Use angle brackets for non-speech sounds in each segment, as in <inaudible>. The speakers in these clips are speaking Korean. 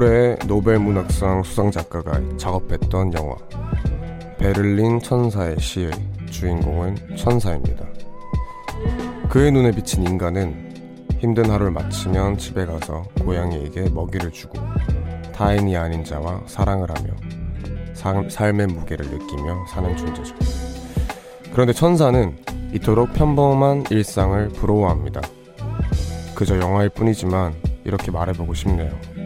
올해 노벨 문학상 수상 작가가 작업했던 영화 베를린 천사의 시의 주인공은 천사입니다. 그의 눈에 비친 인간은 힘든 하루를 마치면 집에 가서 고양이에게 먹이를 주고 타인이 아닌 자와 사랑을 하며 삶의 무게를 느끼며 사는 존재죠. 그런데 천사는 이토록 평범한 일상을 부러워합니다. 그저 영화일 뿐이지만 이렇게 말해보고 싶네요.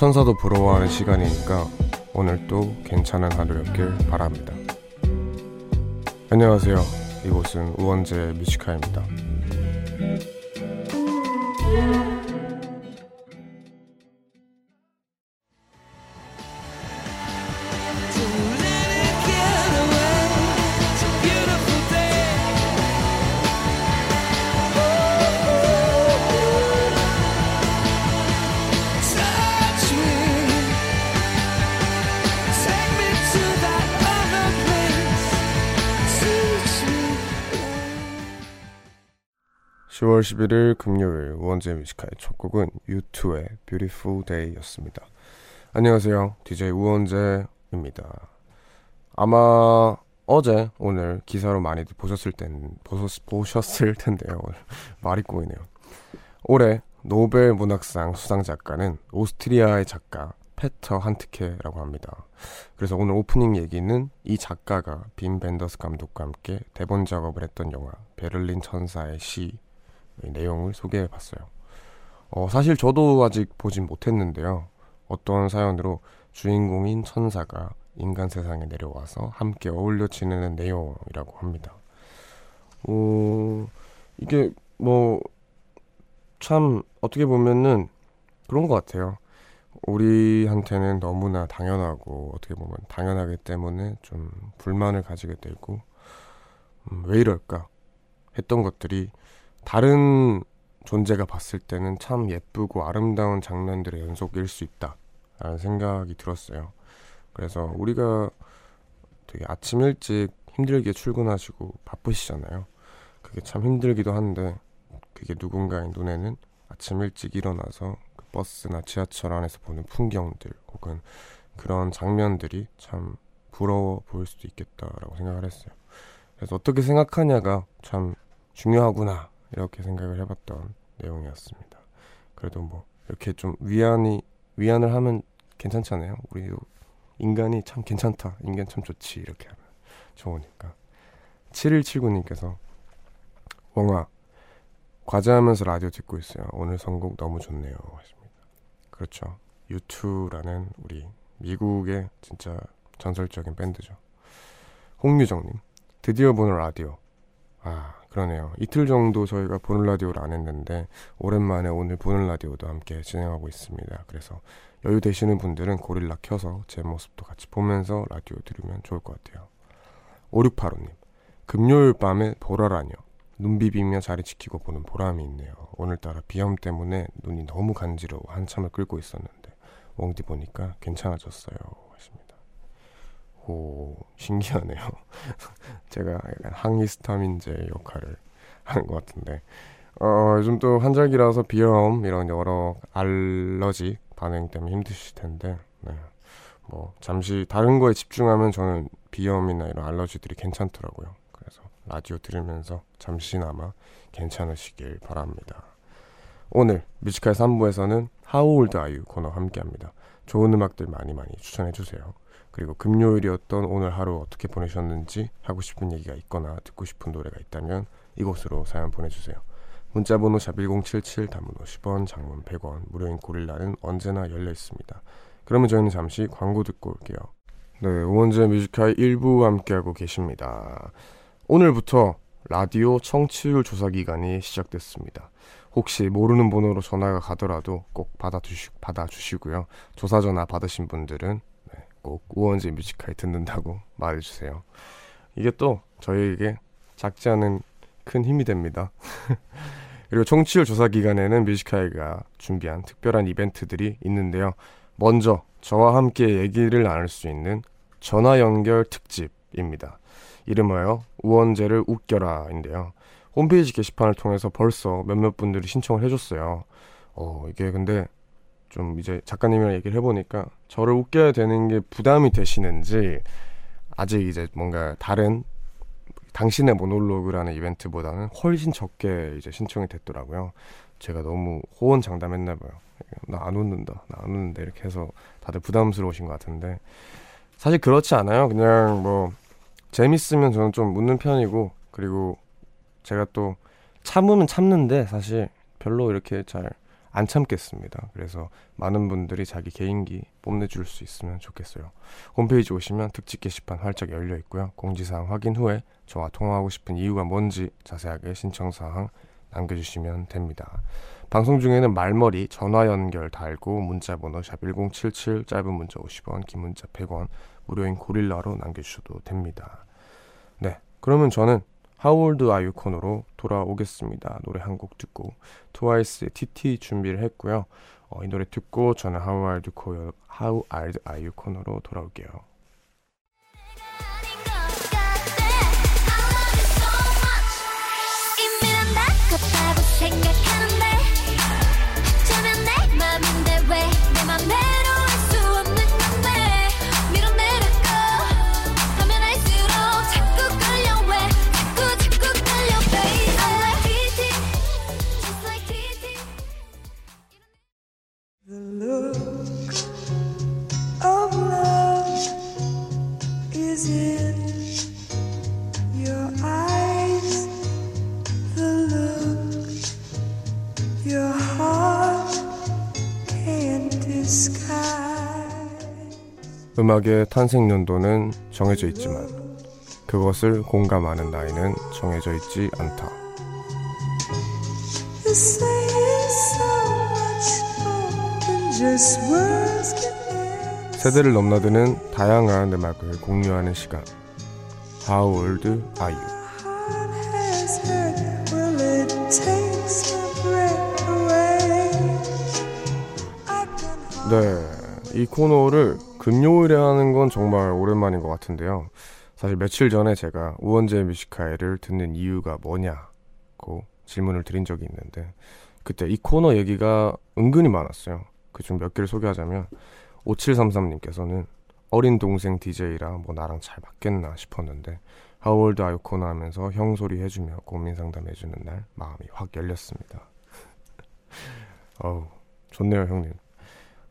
천사도 부러워하는 시간이니까 오늘도 괜찮은 하루였길 바랍니다. 안녕하세요. 이곳은 우원재 뮤지카입니다. 10월 11일 금요일 우원재 Music High의 첫 곡은 U2의 Beautiful Day였습니다. 안녕하세요. DJ 우원재입니다. 아마 어제 오늘 기사로 많이들 보셨을 땐 보셨, 보셨 을 텐데요. <laughs> 말이 꼬이네요. 올해 노벨 문학상 수상 작가는 오스트리아의 작가 페터 한트케라고 합니다. 그래서 오늘 오프닝 얘기는 이 작가가 빔 벤더스 감독과 함께 대본 작업을 했던 영화 베를린 천사의 시 내용을 소개해 봤어요. 어, 사실 저도 아직 보진 못했는데요. 어떤 사연으로 주인공인 천사가 인간 세상에 내려와서 함께 어울려 지내는 내용이라고 합니다. 어, 이게 뭐, 참, 어떻게 보면은 그런 것 같아요. 우리한테는 너무나 당연하고, 어떻게 보면 당연하기 때문에 좀 불만을 가지게 되고, 음, 왜 이럴까? 했던 것들이 다른 존재가 봤을 때는 참 예쁘고 아름다운 장면들의 연속일 수 있다라는 생각이 들었어요. 그래서 우리가 되게 아침 일찍 힘들게 출근하시고 바쁘시잖아요. 그게 참 힘들기도 한데 그게 누군가의 눈에는 아침 일찍 일어나서 그 버스나 지하철 안에서 보는 풍경들 혹은 그런 장면들이 참 부러워 보일 수도 있겠다라고 생각을 했어요. 그래서 어떻게 생각하냐가 참 중요하구나 이렇게 생각을 해봤던 내용이었습니다. 그래도 뭐 이렇게 좀 위안이 위안을 하면 괜찮잖아요. 우리 인간이 참 괜찮다. 인간 참 좋지. 이렇게 하면 좋으니까. 7179님께서 웡아 과제하면서 라디오 듣고 있어요. 오늘 선곡 너무 좋네요. 하십니다. 그렇죠. U2라는 우리 미국의 진짜 전설적인 밴드죠. 홍유정님 드디어 보는 라디오. 아 그러네요. 이틀 정도 저희가 보는 라디오를 안 했는데 오랜만에 오늘 보는 라디오도 함께 진행하고 있습니다. 그래서 여유 되시는 분들은 고릴라 켜서 제 모습도 같이 보면서 라디오 들으면 좋을 것 같아요. 5685님 금요일 밤에 보라라뇨. 눈 비비며 자리 지키고 보는 보람이 있네요. 오늘따라 비염 때문에 눈이 너무 간지러워 한참을 끌고 있었는데 웡디 보니까 괜찮아졌어요. 오, 신기하네요. <laughs> 제가 약간 항히스타민제 역할을 하는 것 같은데. 어, 요즘 또 환절기라서 비염, 이런 여러 알러지 반응 때문에 힘드실 텐데, 네. 뭐, 잠시 다른 거에 집중하면 저는 비염이나 이런 알러지들이 괜찮더라고요. 그래서 라디오 들으면서 잠시나마 괜찮으시길 바랍니다. 오늘 Music High 3부에서는 How Old Are You 코너 함께 합니다. 좋은 음악들 많이 많이 추천해 주세요. 그리고 금요일이었던 오늘 하루 어떻게 보내셨는지 하고 싶은 얘기가 있거나 듣고 싶은 노래가 있다면 이곳으로 사연 보내주세요. 문자번호 샵1077 단문 50원 장문 100원 무료인 고릴라는 언제나 열려 있습니다. 그러면 저희는 잠시 광고 듣고 올게요. 네, 우원재 Music High 1부 함께하고 계십니다. 오늘부터 라디오 청취율 조사 기간이 시작됐습니다. 혹시 모르는 번호로 전화가 가더라도 꼭 받아주시, 받아주시고요. 조사 전화 받으신 분들은 꼭 우원재 뮤지컬 듣는다고 말해주세요. 이게 또 저희에게 작지 않은 큰 힘이 됩니다. <laughs> 그리고 청취율 조사 기간에는 뮤지컬가 준비한 특별한 이벤트들이 있는데요. 먼저 저와 함께 얘기를 나눌 수 있는 전화 연결 특집입니다. 이름하여 우원재를 웃겨라인데요. 홈페이지 게시판을 통해서 벌써 몇몇 분들이 신청을 해줬어요. 어, 이게 근데 좀 이제 작가님이랑 얘기를 해보니까 저를 웃겨야 되는 게 부담이 되시는지 아직 이제 뭔가 다른 당신의 모놀로그라는 이벤트보다는 훨씬 적게 이제 신청이 됐더라고요. 제가 너무 호언장담했나 봐요. 나 안 웃는다, 나 안 웃는다 이렇게 해서 다들 부담스러우신 것 같은데 사실 그렇지 않아요. 그냥 뭐 재밌으면 저는 좀 웃는 편이고 그리고 제가 또 참으면 참는데 사실 별로 이렇게 잘 안 참겠습니다. 그래서 많은 분들이 자기 개인기 뽐내줄 수 있으면 좋겠어요. 홈페이지 오시면 특집 게시판 활짝 열려 있고요. 공지사항 확인 후에 저와 통화하고 싶은 이유가 뭔지 자세하게 신청사항 남겨주시면 됩니다. 방송 중에는 말머리, 전화 연결 달고 문자 번호 샵 1077 짧은 문자 50원, 긴 문자 100원, 무료인 고릴라로 남겨주셔도 됩니다. 네, 그러면 저는 How Old Are You 코너로 돌아오겠습니다. 노래 한 곡 듣고 트와이스의 TT 준비를 했고요. 어, 이 노래 듣고 저는 How Old Are You 코너로 돌아올게요. 음악의 탄생 연도는 정해져 있지만 그것을 공감하는 나이는 정해져 있지 않다. 세대를 넘나드는 다양한 음악을 공유하는 시간. How old are you? 네. 이 코너를 금요일에 하는 건 정말 오랜만인 것 같은데요. 사실 며칠 전에 제가 우원재 뮤지카이를 듣는 이유가 뭐냐고 질문을 드린 적이 있는데 그때 이 코너 얘기가 은근히 많았어요. 그중 몇 개를 소개하자면 5733님께서는 어린 동생 DJ라 뭐 나랑 잘 맞겠나 싶었는데 하월드 아유 코너 하면서 형 소리 해주며 고민 상담해주는 날 마음이 확 열렸습니다. <laughs> 어우 좋네요 형님.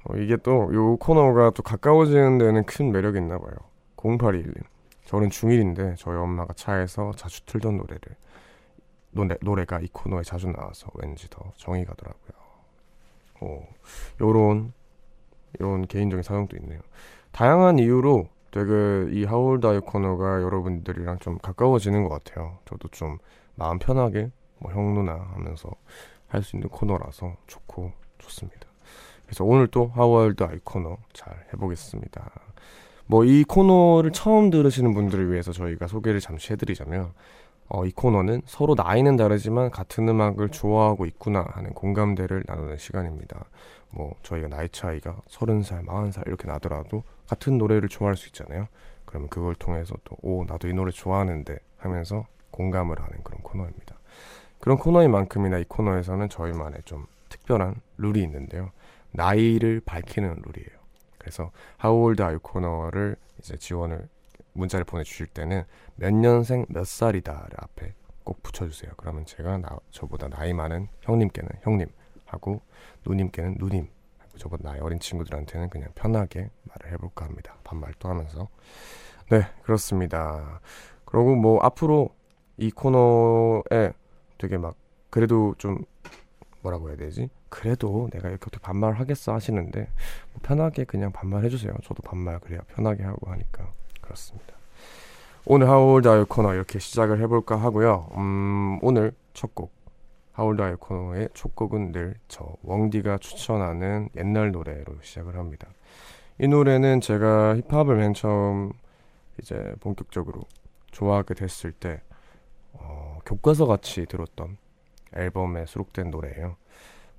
어, 이게 또 요 코너가 또 가까워지는 데는 큰 매력이 있나 봐요. 0821님. 저는 중1인데 저희 엄마가 차에서 자주 틀던 노래를 노래, 노래가 이 코너에 자주 나와서 왠지 더 정이 가더라고요. 오, 요런 요런 개인적인 사정도 있네요. 다양한 이유로 되게 이 하울다이 코너가 여러분들이랑 좀 가까워지는 것 같아요. 저도 좀 마음 편하게 뭐 형 누나 하면서 할 수 있는 코너라서 좋고 좋습니다. 그래서 오늘 또 하월드 아이 코너 잘 해보겠습니다. 뭐 이 코너를 처음 들으시는 분들을 위해서 저희가 소개를 잠시 해드리자면 어, 이 코너는 서로 나이는 다르지만 같은 음악을 좋아하고 있구나 하는 공감대를 나누는 시간입니다. 뭐 저희가 나이 차이가 30살, 40살 이렇게 나더라도 같은 노래를 좋아할 수 있잖아요. 그러면 그걸 통해서 또 오 나도 이 노래 좋아하는데 하면서 공감을 하는 그런 코너입니다. 그런 코너인 만큼이나 이 코너에서는 저희만의 좀 특별한 룰이 있는데요. 나이를 밝히는 룰이에요. 그래서 How old are you 코너를 이제 지원을 문자를 보내주실 때는 몇 년생 몇 살이다를 앞에 꼭 붙여주세요. 그러면 제가 나, 저보다 나이 많은 형님께는 형님 하고 누님께는 누님 하고 저보다 나이 어린 친구들한테는 그냥 편하게 말을 해볼까 합니다. 반말도 하면서 네 그렇습니다. 그리고 뭐 앞으로 이 코너에 되게 막 그래도 좀 뭐라고 해야 되지? 그래도 내가 이렇게 어떻게 반말 하겠어 하시는데 뭐 편하게 그냥 반말 해주세요. 저도 반말 그래야 편하게 하고 하니까 그렇습니다. 오늘 하울드 아이 코너 이렇게 시작을 해볼까 하고요. 음, 오늘 첫 곡 How Old Are You 코너의 첫 곡은 늘 저 웡디가 추천하는 옛날 노래로 시작을 합니다. 이 노래는 제가 힙합을 맨 처음 이제 본격적으로 좋아하게 됐을 때 어, 교과서 같이 들었던 앨범에 수록된 노래예요.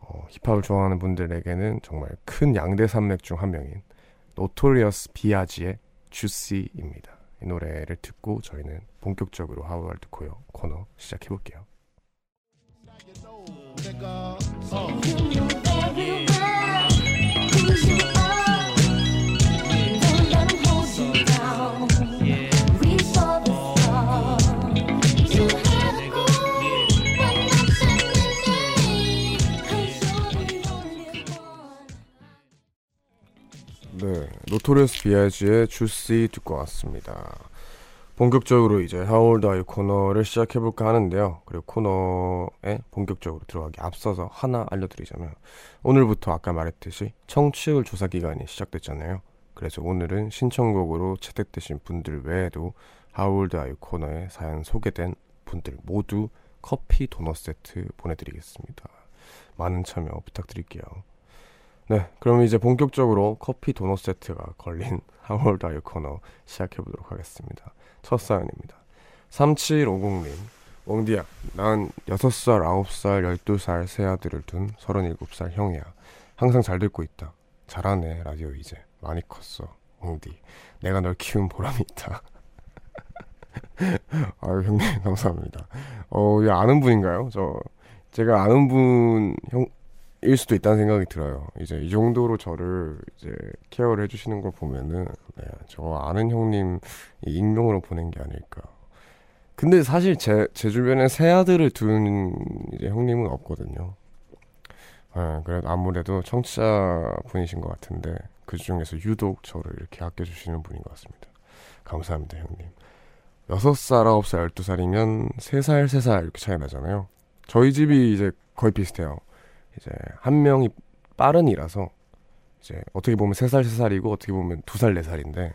어, 힙합을 좋아하는 분들에게는 정말 큰 양대 산맥 중 한 명인 Notorious B.I.G.의 Juicy입니다. 이 노래를 듣고 저희는 본격적으로 How Old Are You 코너 시작해 볼게요. Notorious B.I.G.의 Juicy 듣고 왔습니다. 본격적으로 이제 How Old Are You 코너를 시작해볼까 하는데요. 그리고 코너에 본격적으로 들어가기 앞서서 하나 알려드리자면 오늘부터 아까 말했듯이 청취율 조사 기간이 시작됐잖아요. 그래서 오늘은 신청곡으로 채택되신 분들 외에도 How Old Are You 코너에 사연 소개된 분들 모두 커피 도넛 세트 보내드리겠습니다. 많은 참여 부탁드릴게요. 네, 그럼 이제 본격적으로 커피 도넛 세트가 걸린 하월다이 코너 시작해 보도록 하겠습니다. 첫 사연입니다. 3750님, 웡디야, 난 6살, 9살, 12살 세 아들을 둔 37살 형이야. 항상 잘 듣고 있다. 잘하네, 라디오 이제. 많이 컸어. 웡디. 내가 널 키운 보람이 있다. <laughs> 아유, 형님, 감사합니다. 어, 아는 분인가요? 저, 제가 아는 분, 형, 일 수도 있다는 생각이 들어요. 이제 이 정도로 저를 이제 케어를 해주시는 걸 보면은 네, 저 아는 형님 익명으로 보낸 게 아닐까. 근데 사실 제, 제 주변에 새 아들을 둔 이제 형님은 없거든요. 네, 그래도 아무래도 청취자 분이신 것 같은데 그 중에서 유독 저를 이렇게 아껴주시는 분인 것 같습니다. 감사합니다, 형님. 6살, 9살, 12살이면 3살, 3살 이렇게 차이 나잖아요. 저희 집이 이제 거의 비슷해요. 이제 한 명이 빠른이라서 이제 어떻게 보면 3살 3살이고 어떻게 보면 2살 4살인데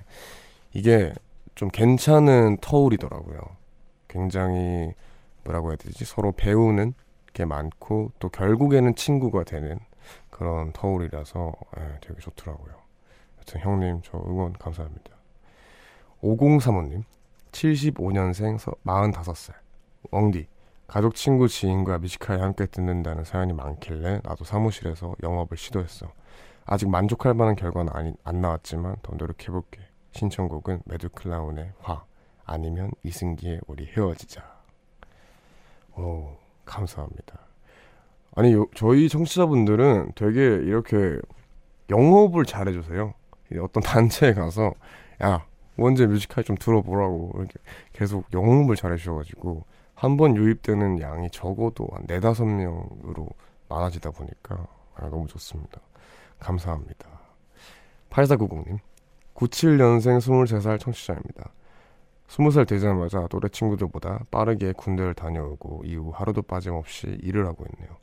이게 좀 괜찮은 터울이더라고요. 굉장히 뭐라고 해야 되지? 서로 배우는 게 많고 또 결국에는 친구가 되는 그런 터울이라서 예, 되게 좋더라고요. 여튼 형님 저 응원 감사합니다. 5035님 75년생 45살 엉디 가족, 친구, 지인과 뮤지컬에 함께 듣는다는 사연이 많길래 나도 사무실에서 영업을 시도했어. 아직 만족할 만한 결과는 아니, 안 나왔지만 더 노력해볼게. 신청곡은 매드클라운의 화 아니면 이승기의 우리 헤어지자. 오 감사합니다. 아니 요, 저희 청취자분들은 되게 이렇게 영업을 잘해주세요. 어떤 단체에 가서 야 원제 뮤지컬 좀 들어보라고 이렇게 계속 영업을 잘해주셔가지고 한 번 유입되는 양이 적어도 한 네다섯 명으로 많아지다 보니까 아, 너무 좋습니다. 감사합니다. 8490님, 97년생 23살 청취자입니다. 20살 되자마자 노래 친구들보다 빠르게 군대를 다녀오고 이후 하루도 빠짐없이 일을 하고 있네요.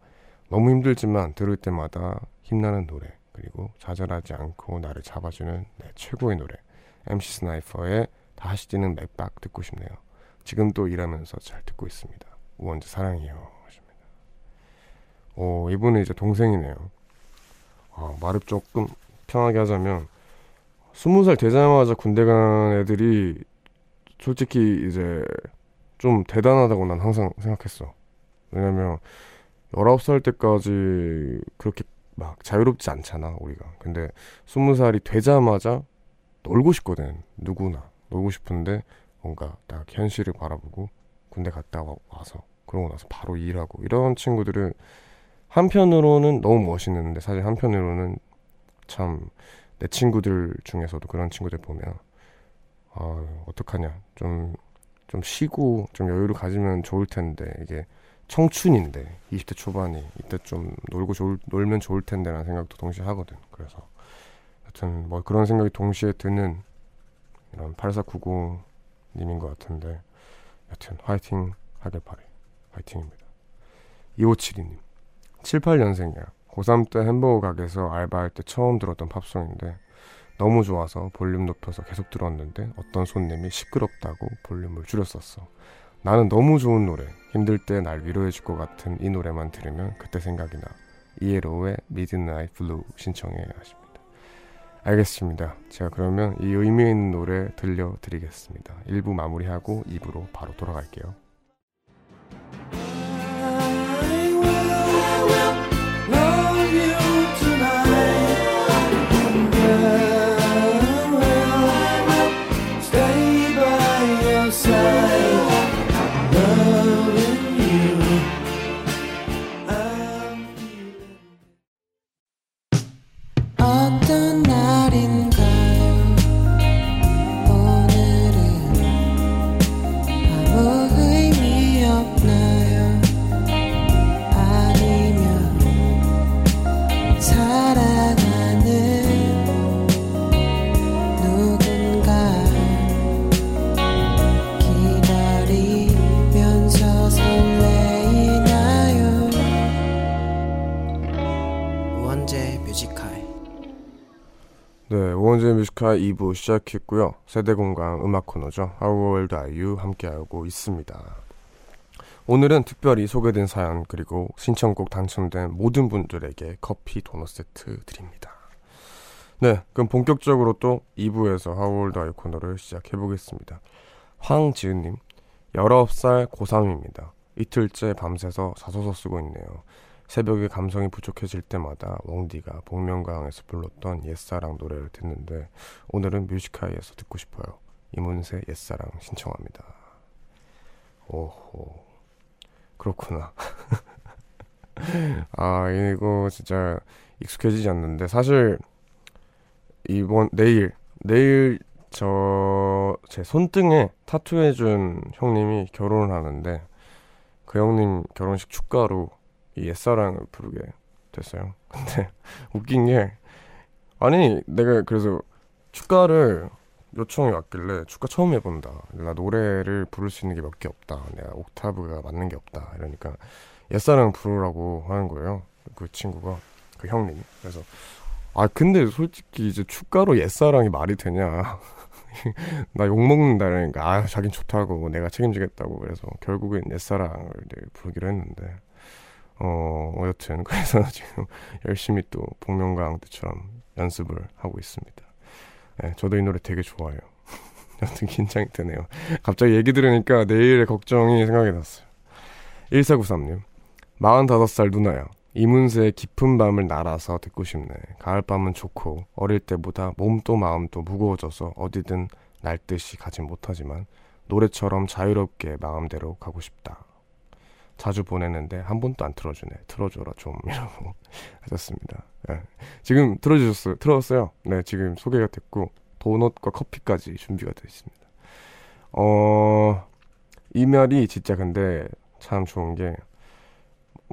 너무 힘들지만 들을 때마다 힘나는 노래 그리고 좌절하지 않고 나를 잡아주는 내 최고의 노래 MC 스나이퍼의 다시 뛰는 맥박 듣고 싶네요. 지금 또 일하면서 잘 듣고 있습니다. 우원재 사랑해요. 하십니다. 오, 이분은 이제 동생이네요. 아, 말을 조금 편하게 하자면, 스무 살 되자마자 군대 간 애들이 솔직히 이제 좀 대단하다고 난 항상 생각했어. 왜냐면, 19살 때까지 그렇게 막 자유롭지 않잖아, 우리가. 근데 20살이 되자마자 놀고 싶거든, 누구나. 놀고 싶은데 뭔가 딱 현실을 바라보고 군대 갔다 와서 그러고 나서 바로 일하고 이런 친구들은 한편으로는 너무 멋있는데 사실 한편으로는 참 내 친구들 중에서도 그런 친구들 보면 아 어떡하냐. 좀좀 쉬고 좀 여유를 가지면 좋을 텐데 이게 청춘인데 20대 초반이 이때 좀 놀고 좋을, 놀면 좋을 텐데라는 생각도 동시에 하거든. 그래서 하여튼 뭐 그런 생각이 동시에 드는 이런 8490 님인 것 같은데. 여튼 화이팅 하길 바래. 화이팅입니다. 2572님. 7, 8년생이야. 고3 때 햄버거 가게에서 알바할 때 처음 들었던 팝송인데 너무 좋아서 볼륨 높여서 계속 들었는데 어떤 손님이 시끄럽다고 볼륨을 줄였었어. 나는 너무 좋은 노래 힘들 때 날 위로해줄 것 같은 이 노래만 들으면 그때 생각이 나. ELO의 Midnight Blue 신청해 하십니다 알겠습니다. 제가 그러면 이 의미 있는 노래 들려드리겠습니다. 1부 마무리하고 2부로 바로 돌아갈게요. 우원재 뮤지컬 2부 시작했고요. 세대공감 음악 코너죠. Are you? 함께하고 있습니다. 오늘은 특별히 소개된 사연 그리고 신청곡 당첨된 모든 분들에게 커피 도넛 세트 드립니다. 네, 그럼 본격적으로 또 2부에서 How old are you 코너를 시작해보겠습니다. 황지은님, 19살 고3입니다. 이틀째 밤새서 자소서 쓰고 있네요. 새벽에 감성이 부족해질 때마다 웡디가 복면가왕에서 불렀던 옛사랑 노래를 듣는데 오늘은 뮤지카이에서 듣고 싶어요. 이문세 옛사랑 신청합니다. 오호 그렇구나. <laughs> 아 이거 진짜 익숙해지지 않는데 사실 이번 내일 내일 저 제 손등에 타투해준 형님이 결혼을 하는데 그 형님 결혼식 축가로 이 옛사랑을 부르게 됐어요. <laughs> 근데 웃긴 게 아니 내가 그래서 축가를 요청이 왔길래 축가 처음 해본다. 나 노래를 부를 수 있는 게 몇 개 없다. 내가 옥타브가 맞는 게 없다. 이러니까 옛사랑 부르라고 하는 거예요. 그 친구가 그 형님이. 그래서 아 근데 솔직히 이제 축가로 옛사랑이 말이 되냐. <laughs> 나 욕먹는다 그러니까 아 자긴 좋다고 내가 책임지겠다고 그래서 결국엔 옛사랑을 부르기로 했는데 어, 여튼 <laughs> 그래서 지금 열심히 또 복면가왕 때처럼 연습을 하고 있습니다. 네, 저도 이 노래 되게 좋아해요. <laughs> 여튼 긴장이 되네요. 갑자기 얘기 들으니까 내일의 걱정이 생각이 났어요. 1493님, 45살 누나야. 이문세의 깊은 밤을 날아서 듣고 싶네. 가을밤은 좋고 어릴 때보다 몸도 마음도 무거워져서 어디든 날 듯이 가진 못하지만 노래처럼 자유롭게 마음대로 가고 싶다. 자주 보내는데 한 번도 안 틀어주네. 틀어줘라 좀 <laughs> 이러고 하셨습니다. 네. 지금 틀어주셨어요. 틀었어요. 네, 지금 소개가 됐고 도넛과 커피까지 준비가 되어 있습니다. 어, 이 말이 진짜 근데 참 좋은 게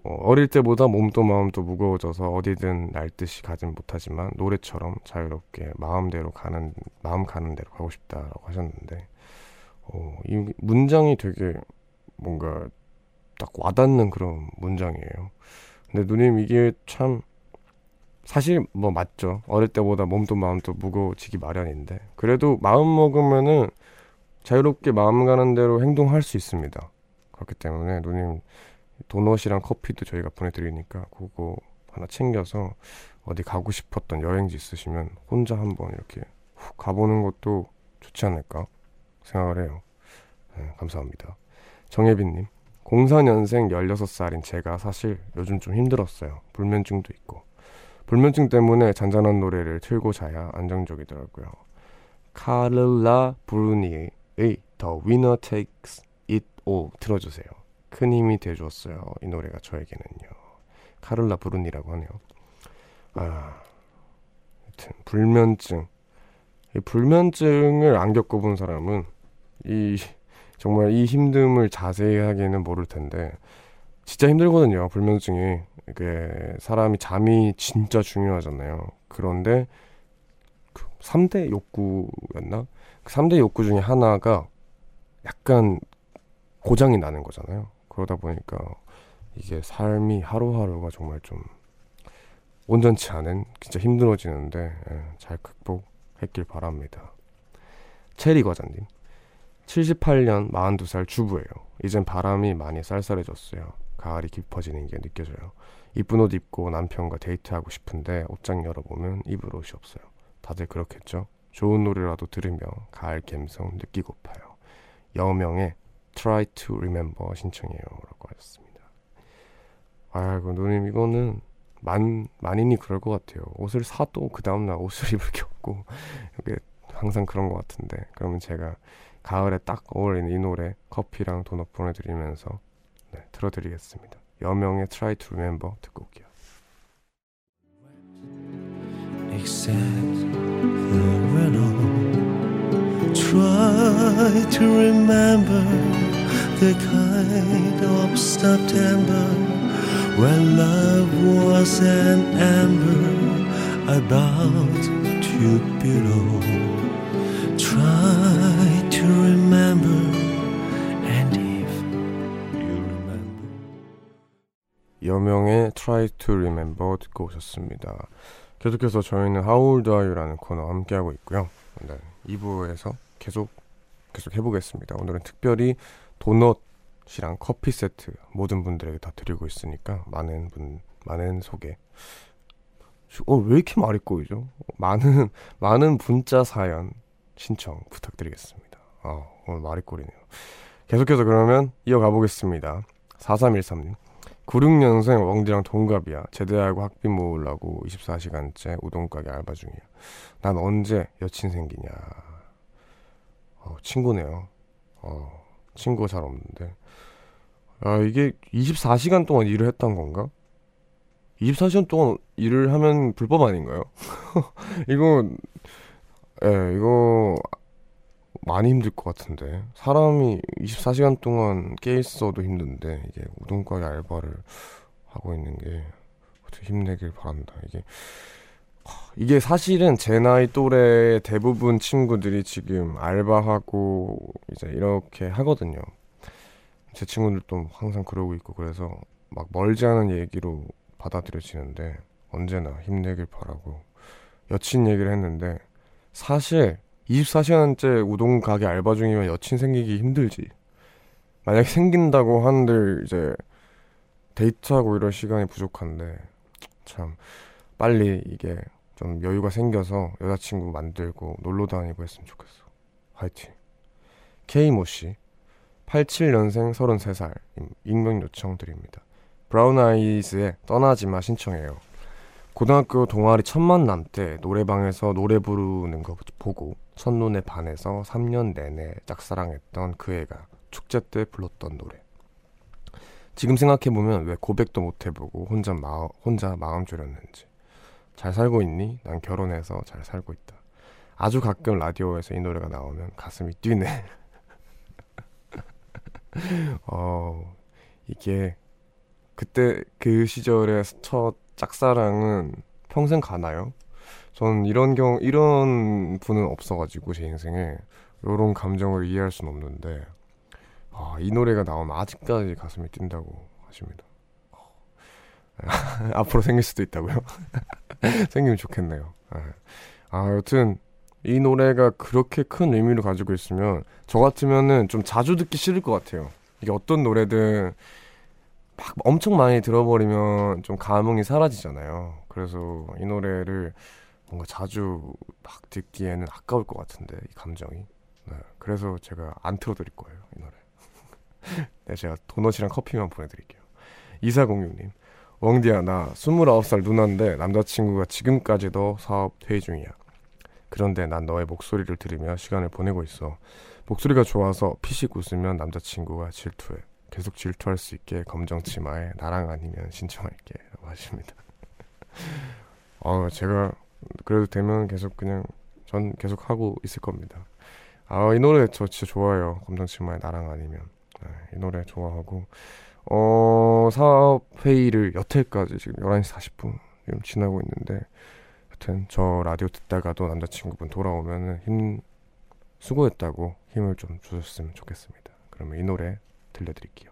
어, 어릴 때보다 몸도 마음도 무거워져서 어디든 날 듯이 가진 못하지만 노래처럼 자유롭게 마음대로 가는 마음 가는 대로 가고 싶다라고 하셨는데 어, 이 문장이 되게 뭔가 딱 와닿는 그런 문장이에요. 근데 누님 이게 참 사실 뭐 맞죠. 어릴 때보다 몸도 마음도 무거워지기 마련인데 그래도 마음 먹으면은 자유롭게 마음 가는 대로 행동할 수 있습니다. 그렇기 때문에 누님 도넛이랑 커피도 저희가 보내드리니까 그거 하나 챙겨서 어디 가고 싶었던 여행지 있으시면 혼자 한번 이렇게 훅 가보는 것도 좋지 않을까 생각을 해요. 네, 감사합니다. 정혜빈님 04년생 16살인 제가 사실 요즘 좀 힘들었어요. 불면증도 있고. 불면증 때문에 잔잔한 노래를 틀고 자야 안정적이더라고요. 카를라 브루니의 The Winner Takes It All 틀어주세요. 큰 힘이 돼주었어요. 이 노래가 저에게는요. 카를라 브루니라고 하네요. 아, 하여튼 불면증. 이 불면증을 안 겪어본 사람은 이 정말 이 힘듦을 자세히 하기에는 모를 텐데 진짜 힘들거든요. 불면증이 이게 사람이 잠이 진짜 중요하잖아요. 그런데 그 3대 욕구였나? 그 3대 욕구 중에 하나가 약간 고장이 나는 거잖아요. 그러다 보니까 이게 삶이 하루하루가 정말 좀 온전치 않은 진짜 힘들어지는데 예, 잘 극복했길 바랍니다. 체리 과장님 78년 42살 주부예요. 이젠 바람이 많이 쌀쌀해졌어요. 가을이 깊어지는 게 느껴져요. 이쁜 옷 입고 남편과 데이트하고 싶은데 옷장 열어보면 입을 옷이 없어요. 다들 그렇겠죠? 좋은 노래라도 들으며 가을 감성 느끼고파요. 여명의 Try to Remember 신청해요 라고 하셨습니다. 아이고 누님 이거는 만, 만인이 그럴 것 같아요. 옷을 사도 그 다음날 옷을 <laughs> 입을 게 없고 이게 항상 그런 것 같은데 그러면 제가 가을에 딱 어울리는 이 노래 커피랑 도넛 보내드리면서 네, 들어드리겠습니다. 여명의 Try to Remember 듣고 올게요. When love was an ember about to below. 여명의 Try to Remember 듣고 오셨습니다. 계속해서 저희는 How Old Are You라는 코너 함께하고 있고요. 네, 2부에서 계속 계속 해보겠습니다. 오늘은 특별히 도넛이랑 커피 세트 모든 분들에게 다 드리고 있으니까 많은 분 많은 소개. 어, 왜 이렇게 말이 꼬이죠? 많은 많은 문자 사연 신청 부탁드리겠습니다. 아, 오늘 말이 꼬리네요. 계속해서 그러면 이어가 보겠습니다. 4313님. 96년생 왕디랑 동갑이야. 제대하고 학비 모으려고 24시간째 우동가게 알바 중이야. 난 언제 여친 생기냐. 어, 친구네요. 어, 친구가 잘 없는데. 아, 이게 24시간 동안 일을 했던 건가? 24시간 동안 일을 하면 불법 아닌가요? <laughs> 이거, 예, 이거 많이 힘들 것 같은데. 사람이 24시간 동안 깨 있어도 힘든데, 이게 우동가게 알바를 하고 있는 게, 어떻게 힘내길 바란다. 이게, 이게 사실은 제 나이 또래 대부분 친구들이 지금 알바하고 이제 이렇게 하거든요. 제 친구들도 항상 그러고 있고 그래서 막 멀지 않은 얘기로 받아들여지는데 언제나 힘내길 바라고 여친 얘기를 했는데 사실 24시간째 우동 가게 알바 중이면 여친 생기기 힘들지. 만약에 생긴다고 한들 이제 데이트하고 이럴 시간이 부족한데 참 빨리 이게 좀 여유가 생겨서 여자친구 만들고 놀러 다니고 했으면 좋겠어. 화이팅. K모 씨. 87년생 33살. 익명 요청 드립니다. 브라운 아이즈의 떠나지 마 신청해요. 고등학교 동아리 첫 만남 때 노래방에서 노래 부르는 거 보고 첫눈에 반해서 3년 내내 짝사랑했던 그 애가 축제 때 불렀던 노래. 지금 생각해보면 왜 고백도 못 해보고 혼자, 마, 혼자 마음 졸였는지. 잘 살고 있니? 난 결혼해서 잘 살고 있다. 아주 가끔 라디오에서 이 노래가 나오면 가슴이 뛰네. <laughs> 어, 이게 그때 그 시절의 첫 짝사랑은 평생 가나요? 저는 이런 경 이런 분은 없어가지고 제 인생에 이런 감정을 이해할 수는 없는데 아, 이 노래가 나오면 아직까지 가슴이 뛴다고 하십니다. <laughs> 앞으로 생길 수도 있다고요? <laughs> 생기면 좋겠네요. 네. 아, 여튼 이 노래가 그렇게 큰 의미를 가지고 있으면 저 같으면은 좀 자주 듣기 싫을 것 같아요. 이게 어떤 노래든 막 엄청 많이 들어버리면 좀 감흥이 사라지잖아요. 그래서 이 노래를 뭔가 자주 막 듣기에는 아까울 것 같은데 이 감정이. 네, 그래서 제가 안 틀어드릴 거예요 이 노래. <laughs> 네, 제가 도넛이랑 커피만 보내드릴게요. 2406님. 왕디야 나 29살 누나인데 남자친구가 지금까지도 사업 회의 중이야. 그런데 난 너의 목소리를 들으며 시간을 보내고 있어. 목소리가 좋아서 피식 웃으면 남자친구가 질투해. 계속 질투할 수 있게 검정 치마에 나랑 아니면 신청할게 라고 하십니다. <laughs> 어, 제가 그래도 되면 계속 그냥 전 계속 하고 있을 겁니다. 아, 이 노래 저 진짜 좋아요. 검정 치마에 나랑 아니면. 네, 이 노래 좋아하고 어, 사업 회의를 여태까지 지금 11시 40분 지금 지나고 있는데 여튼 저 라디오 듣다가도 남자친구분 돌아오면은 힘 수고했다고 힘을 좀 주셨으면 좋겠습니다. 그러면 이 노래 들려드릴게요.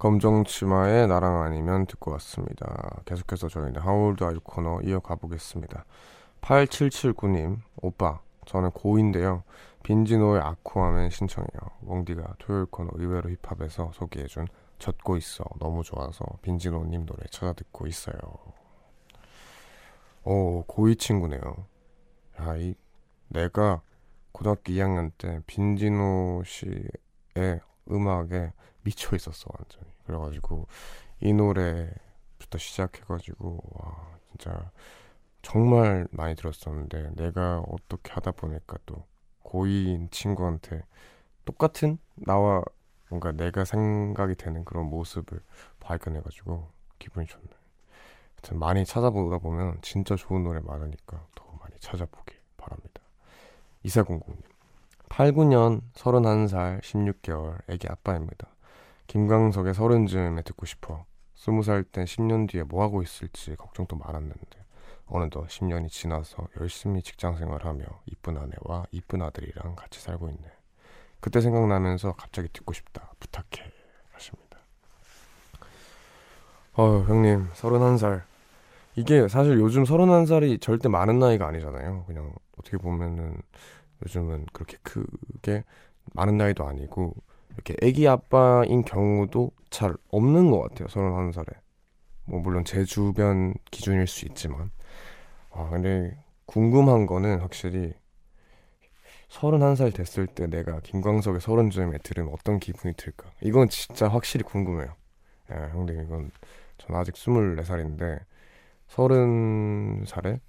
검정 치마에 나랑 아니면 듣고 왔습니다. 계속해서 저희는 하울드 아유 코너 이어가 보겠습니다. 8779님, 오빠, 저는 고2인데요. 빈지노의 아쿠아맨 신청해요. 웡디가 토요일 코너 의외로 힙합에서 소개해준 젖고 있어. 너무 좋아서 빈지노님 노래 찾아 듣고 있어요. 오, 고2 친구네요. 야, 이, 내가 고등학교 2학년 때 빈지노 씨의 음악에 미쳐 있었어, 완전히. 그래가지고 이 노래부터 시작해가지고 와 진짜 정말 많이 들었었는데 내가 어떻게 하다 보니까 또 고이인 친구한테 똑같은 나와 뭔가 내가 생각이 되는 그런 모습을 발견해가지고 기분이 좋네. 하여튼 많이 찾아보다 보면 진짜 좋은 노래 많으니까 더 많이 찾아보길 바랍니다. 2400님. 89년 31살 16개월 애기 아빠입니다. 김광석의 서른 즈음에 듣고 싶어. 20살 땐 10년 뒤에 뭐 하고 있을지 걱정도 많았는데 어느덧 10년이 지나서 열심히 직장 생활하며 이쁜 아내와 이쁜 아들이랑 같이 살고 있네. 그때 생각나면서 갑자기 듣고 싶다. 부탁해. 하십니다. 어 형님 31살 이게 사실 요즘 31살이 절대 많은 나이가 아니잖아요. 그냥 어떻게 보면은 요즘은 그렇게 크게 많은 나이도 아니고 이렇게 애기 아빠인 경우도 잘 없는 것 같아요. 31살에. 뭐 물론 제 주변 기준일 수 있지만 아 근데 궁금한 거는 확실히 31살 됐을 때 내가 김광석의 서른쯤에 들으면 어떤 기분이 들까? 이건 진짜 확실히 궁금해요. 예, 형님 이건 전 아직 24살인데 30살에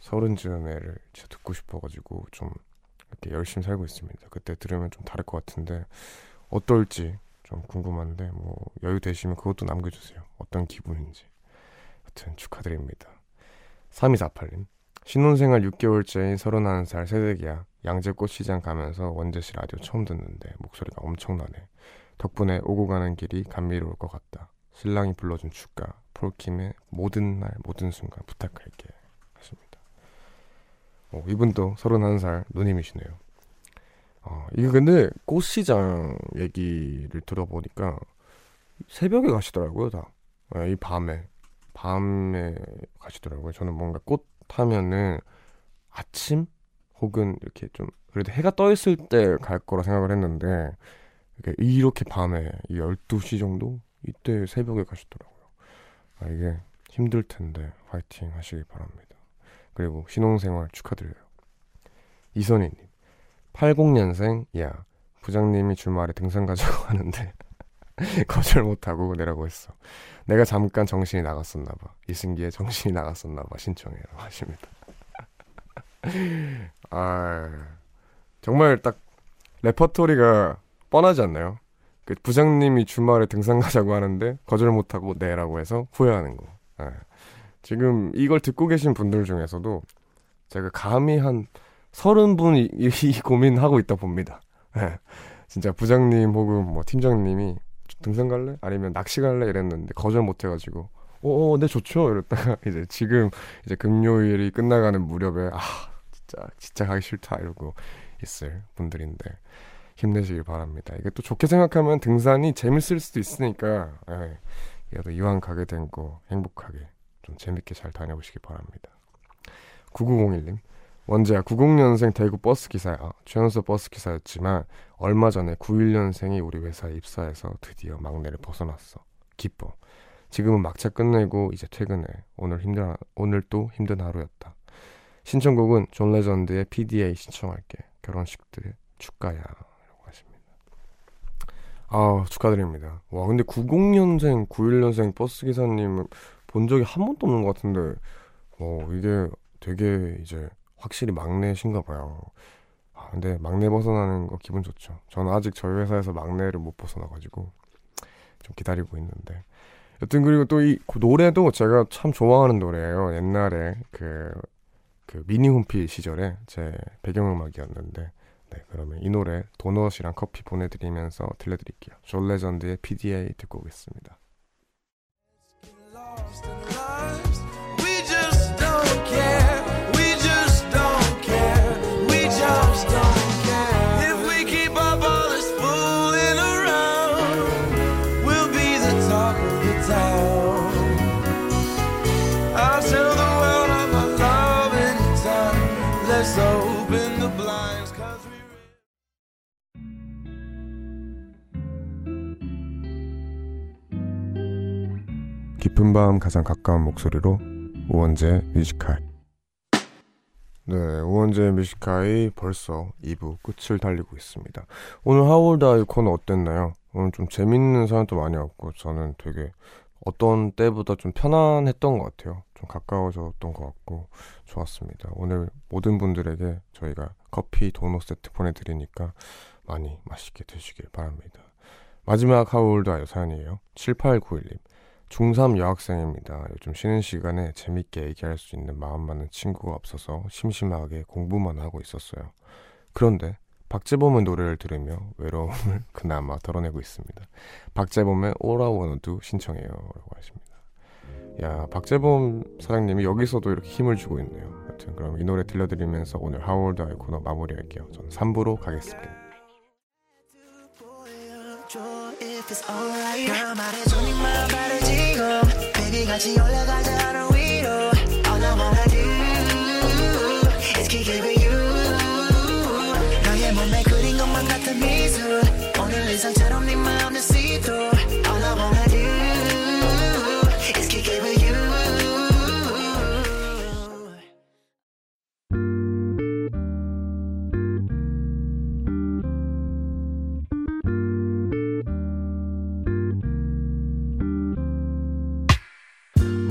서른쯤에를 진짜 듣고 싶어가지고 좀 이렇게 열심히 살고 있습니다. 그때 들으면 좀 다를 것 같은데 어떨지 좀 궁금한데 뭐 여유 되시면 그것도 남겨주세요. 어떤 기분인지. 하여튼 축하드립니다. 3248님 신혼생활 6개월째인 31살 새댁이야. 양재꽃 시장 가면서 원재 씨 라디오 처음 듣는데 목소리가 엄청나네. 덕분에 오고 가는 길이 감미로울 것 같다. 신랑이 불러준 축가 폴킴의 모든 날 모든 순간 부탁할게 하십니다. 어, 이분도 31살 누님이시네요. 어, 이게 근데 꽃시장 얘기를 들어보니까 새벽에 가시더라고요 다. 어, 이 밤에 밤에 가시더라고요. 저는 뭔가 꽃 하면은 아침 혹은 이렇게 좀 그래도 해가 떠 있을 때 갈 거라 생각을 했는데 이렇게 밤에 12시 정도 이때 새벽에 가시더라고요. 아, 이게 힘들 텐데 화이팅 하시길 바랍니다. 그리고 신혼생활 축하드려요. 이선희님 80년생 야 부장님이 주말에 등산 가자고 <laughs> 하는데 <laughs> 거절 못하고 내라고 했어. 내가 잠깐 정신이 나갔었나 봐. 이승기의 정신이 나갔었나 봐. 신청해요. <laughs> 하십니다. 아 정말 딱 레퍼토리가 뻔하지 않나요? 그 부장님이 주말에 등산 가자고 하는데 거절 못하고 내라고 해서 후회하는 거. 네. 지금 이걸 듣고 계신 분들 중에서도 제가 감히 한 서른 분이 이 고민하고 있다 봅니다. 네. 진짜 부장님 혹은 뭐 팀장님이 등산 갈래? 아니면 낚시 갈래? 이랬는데 거절 못 해가지고 어, 어, 네 좋죠. 이랬다가 <laughs> 이제 지금 이제 금요일이 끝나가는 무렵에 아 진짜 진짜 가기 싫다 이러고 있을 분들인데 힘내시길 바랍니다. 이게 또 좋게 생각하면 등산이 재밌을 수도 있으니까 예, 그래도 이왕 가게 된 거 행복하게 좀 재밌게 잘 다녀보시기 바랍니다. 9901님 원재야 90년생 대구 버스 기사야. 최연소 버스 기사였지만 얼마 전에 91년생이 우리 회사에 입사해서 드디어 막내를 벗어났어. 기뻐. 지금은 막차 끝내고 이제 퇴근해. 오늘 힘든 오늘 또 힘든 하루였다. 신청곡은 존 레전드의 PDA 신청할게. 결혼식 때 축가야. 아, 축하드립니다. 와, 근데 90년생, 91년생 버스 기사님 본 적이 한 번도 없는 것 같은데, 어, 이게 되게 이제 확실히 막내신가 봐요. 아, 근데 막내 벗어나는 거 기분 좋죠. 저는 아직 저희 회사에서 막내를 못 벗어나가지고 좀 기다리고 있는데. 여튼 그리고 또 이 노래도 제가 참 좋아하는 노래예요. 옛날에 그, 그 미니 홈피 시절에 제 배경음악이었는데 네, 그러면 이 노래 도넛이랑 커피 보내드리면서 들려드릴게요. 존 레전드의 PDA 듣고 오겠습니다. 깊은 밤 가장 가까운 목소리로 우원재 뮤지컬 네, 우원재 뮤지컬이 벌써 2부 끝을 달리고 있습니다. 오늘 하울다이 코너 어땠나요? 오늘 좀 재밌는 사연도 많이 왔고 저는 되게 어떤 때보다 좀 편안했던 것 같아요. 좀 가까워졌던 것 같고 좋았습니다. 오늘 모든 분들에게 저희가 커피 도넛 세트 보내드리니까 많이 맛있게 드시길 바랍니다. 마지막 하울다이 사연이에요. 7891님. 중3 여학생입니다. 요즘 쉬는 시간에 재밌게 얘기할 수 있는 마음 맞는 친구가 없어서 심심하게 공부만 하고 있었어요. 그런데 박재범의 노래를 들으며 외로움을 <laughs> 그나마 덜어내고 있습니다. 박재범의 All I Wanna Do 신청해요 라고 하십니다. 야 박재범 사장님이 여기서도 이렇게 힘을 주고 있네요. 하여튼 그럼 이 노래 들려드리면서 오늘 하울드 아이 코너 마무리할게요. 저는 3부로 가겠습니다. It's alright girl 말해줘 네 마음 바로 지금 baby 같이 올라가자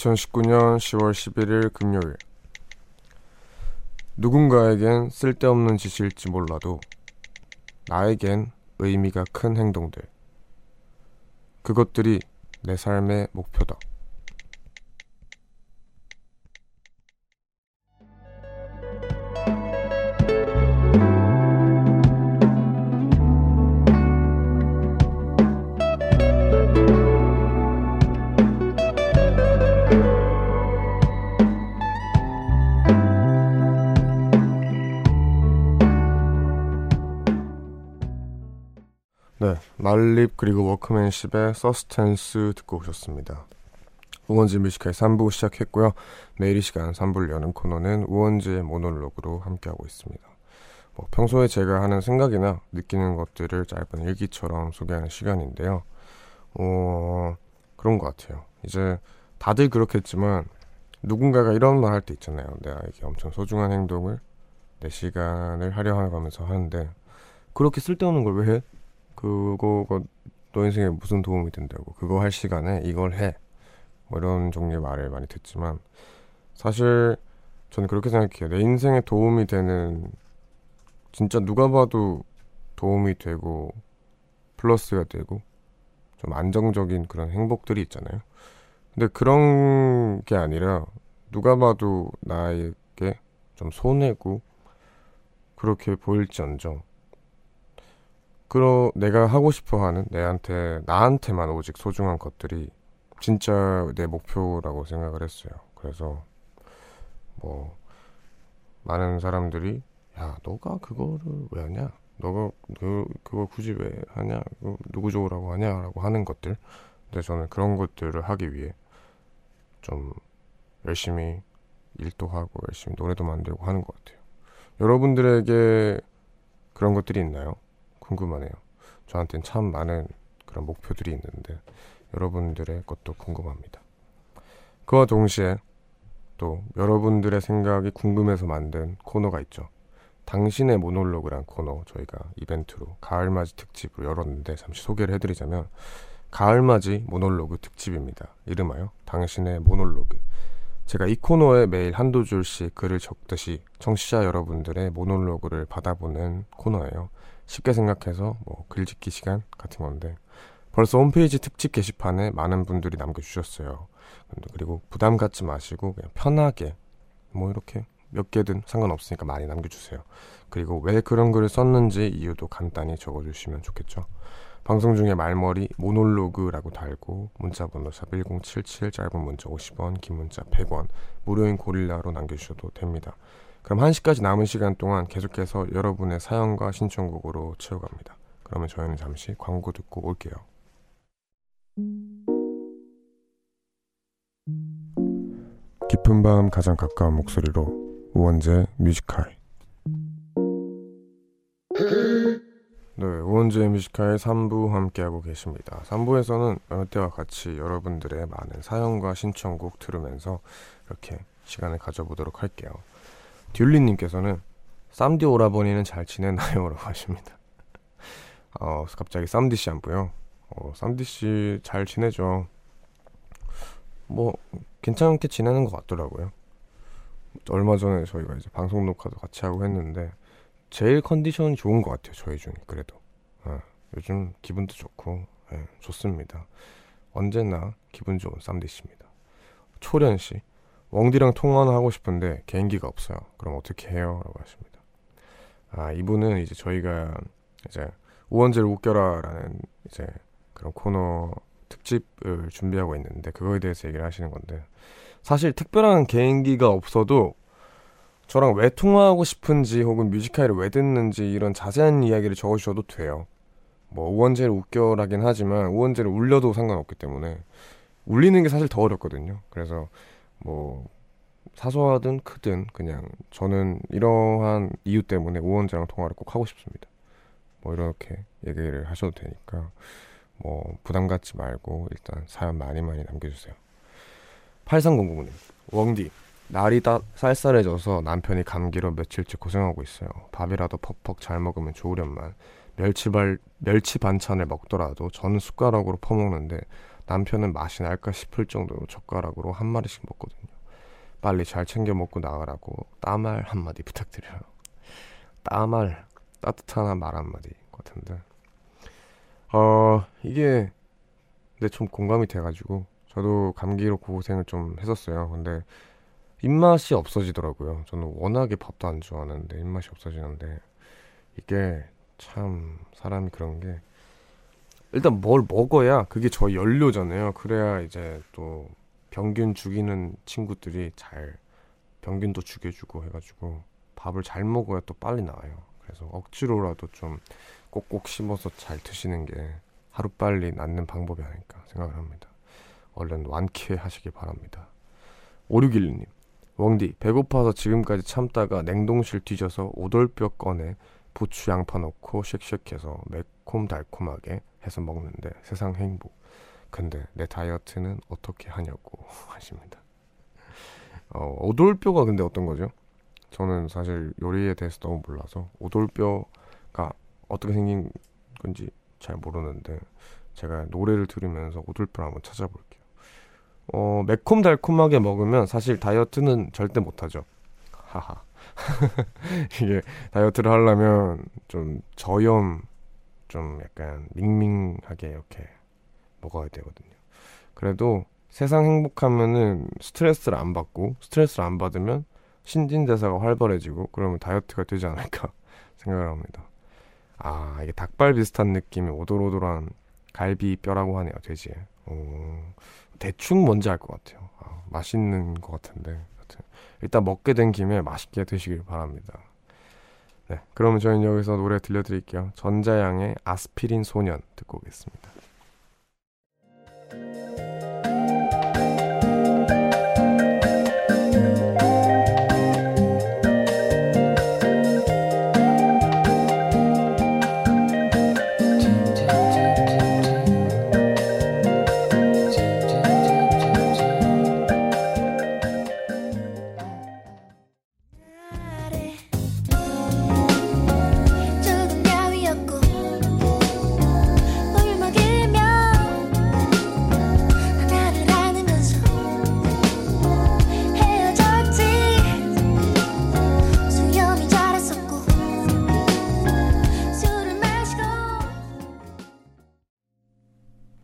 2019년 10월 11일 금요일 누군가에겐 쓸데없는 짓일지 몰라도 나에겐 의미가 큰 행동들 그것들이 내 삶의 목표다. 말립 그리고 워크맨십의 Sustenance 듣고 오셨습니다. 우원재 Music High 3부 시작했고요. 매일 이 시간 3부를 여는 코너는 우원재의 모놀로그로 함께하고 있습니다. 뭐 평소에 제가 하는 생각이나 느끼는 것들을 짧은 일기처럼 소개하는 시간인데요. 어, 그런 것 같아요. 이제 다들 그렇겠지만 누군가가 이런 말 할 때 있잖아요. 내가 이게 엄청 소중한 행동을 내 시간을 할애하면서 하는데 그렇게 쓸데없는 걸 왜 해? 그거가 너 인생에 무슨 도움이 된다고 그거 할 시간에 이걸 해. 뭐 이런 종류의 말을 많이 듣지만 사실 저는 그렇게 생각해요. 내 인생에 도움이 되는 진짜 누가 봐도 도움이 되고 플러스가 되고 좀 안정적인 그런 행복들이 있잖아요. 근데 그런 게 아니라 누가 봐도 나에게 좀 손해고 그렇게 보일지언정 그러 내가 하고 싶어 하는 내한테 나한테만 오직 소중한 것들이 진짜 내 목표라고 생각을 했어요. 그래서 뭐 많은 사람들이 야 너가 그거를 왜 하냐? 너가 그 그걸 굳이 왜 하냐? 누구 좋으라고 하냐라고 하는 것들. 근데 저는 그런 것들을 하기 위해 좀 열심히 일도 하고 열심히 노래도 만들고 하는 것 같아요. 여러분들에게 그런 것들이 있나요? 궁금하네요. 저한테는 참 많은 그런 목표들이 있는데 여러분들의 것도 궁금합니다. 그와 동시에 또 여러분들의 생각이 궁금해서 만든 코너가 있죠. 당신의 모놀로그란 코너 저희가 이벤트로 가을맞이 특집을 열었는데 잠시 소개를 해드리자면 가을맞이 모놀로그 특집입니다. 이름하여 당신의 모놀로그. 제가 이 코너에 매일 한두 줄씩 글을 적듯이 청취자 여러분들의 모놀로그를 받아보는 코너예요. 쉽게 생각해서 뭐 글짓기 시간 같은 건데 벌써 홈페이지 특집 게시판에 많은 분들이 남겨주셨어요. 그리고 부담 갖지 마시고 그냥 편하게 뭐 이렇게 몇 개든 상관없으니까 많이 남겨주세요. 그리고 왜 그런 글을 썼는지 이유도 간단히 적어주시면 좋겠죠. 방송 중에 말머리 모놀로그라고 달고 문자번호 샵 1077 짧은 문자 50원 긴 문자 100원 무료인 고릴라로 남겨주셔도 됩니다. 그럼 1시까지 남은 시간 동안 계속해서 여러분의 사연과 신청곡으로 채워갑니다. 그러면 저희는 잠시 광고 듣고 올게요. 깊은 밤 가장 가까운 목소리로 우원재 뮤지컬 네, 우원재 뮤지컬 3부 함께하고 계십니다. 3부에서는 어느 때와 같이 여러분들의 많은 사연과 신청곡 들으면서 이렇게 시간을 가져보도록 할게요. 듀리님께서는 쌈디 오라버니는 잘 지내나요? 라고 <laughs> 하십니다. 어, 갑자기 쌈디 씨 안보요. 어, 쌈디 씨 잘 지내죠. 뭐 괜찮게 지내는 것 같더라고요. 얼마 전에 저희가 이제 방송 녹화도 같이 하고 했는데 제일 컨디션이 좋은 것 같아요. 저희 중에 그래도 어, 요즘 기분도 좋고 예, 좋습니다. 언제나 기분 좋은 쌈디 씨입니다. 초련 씨, 웡디랑 통화는 하고 싶은데 개인기가 없어요. 그럼 어떻게 해요? 라고 하십니다. 아, 이분은 이제 저희가 이제 우원재를 웃겨라라는 이제 그런 코너 특집을 준비하고 있는데 그거에 대해서 얘기를 하시는 건데 사실 특별한 개인기가 없어도 저랑 왜 통화하고 싶은지 혹은 뮤지카이를 왜 듣는지 이런 자세한 이야기를 적어주셔도 돼요. 뭐 우원재를 웃겨라긴 하지만 우원재를 울려도 상관없기 때문에 울리는 게 사실 더 어렵거든요. 그래서 뭐 사소하든 크든 그냥 저는 이러한 이유 때문에 우원재랑 통화를 꼭 하고 싶습니다. 뭐 이렇게 얘기를 하셔도 되니까 뭐 부담 갖지 말고 일단 사연 많이 많이 남겨주세요. 8300님 웡디 날이 다 쌀쌀해져서 남편이 감기로 며칠째 고생하고 있어요. 밥이라도 퍽퍽 잘 먹으면 좋으련만 멸치발 멸치 반찬을 먹더라도 저는 숟가락으로 퍼먹는데 남편은 맛이 날까 싶을 정도로 젓가락으로 한 마리씩 먹거든요. 빨리 잘 챙겨 먹고 나가라고 따말 한마디 부탁드려요. 따말 따뜻한 말 한마디 같은데 어 이게 근데 좀 공감이 돼가지고 저도 감기로 고생을 좀 했었어요. 근데 입맛이 없어지더라고요. 저는 워낙에 밥도 안 좋아하는데 입맛이 없어지는데 이게 참 사람이 그런 게 일단 뭘 먹어야 그게 저 연료잖아요. 그래야 이제 또 병균 죽이는 친구들이 잘 병균도 죽여주고 해가지고 밥을 잘 먹어야 또 빨리 나와요. 그래서 억지로라도 좀 꼭꼭 씹어서 잘 드시는 게 하루빨리 낫는 방법이 아닐까 생각을 합니다. 얼른 완쾌하시길 바랍니다. 5611님, 웡디, 배고파서 지금까지 참다가 냉동실 뒤져서 오돌뼈 꺼내 부추 양파 넣고 쉑쉑해서 매콤달콤하게 해서 먹는데 세상 행복. 근데 내 다이어트는 어떻게 하냐고 <laughs> 하십니다. 어, 오돌뼈가 근데 어떤 거죠? 저는 사실 요리에 대해서 너무 몰라서 오돌뼈가 어떻게 생긴 건지 잘 모르는데 제가 노래를 들으면서 오돌뼈를 한번 찾아볼게요. 어, 매콤달콤하게 먹으면 사실 다이어트는 절대 못하죠. 하하. <laughs> 이게 다이어트를 하려면 좀 저염, 좀 약간 밍밍하게 이렇게 먹어야 되거든요. 그래도 세상 행복하면은 스트레스를 안 받고 스트레스를 안 받으면 신진대사가 활발해지고 그러면 다이어트가 되지 않을까 <laughs> 생각을 합니다. 아 이게 닭발 비슷한 느낌의 오돌오돌한 갈비뼈라고 하네요 돼지에. 어, 대충 뭔지 알 것 같아요. 아, 맛있는 것 같은데 일단 먹게 된 김에 맛있게 드시길 바랍니다. 네, 그러면 저희는 여기서 노래 들려드릴게요. 전자양의 아스피린 소년 듣고 오겠습니다.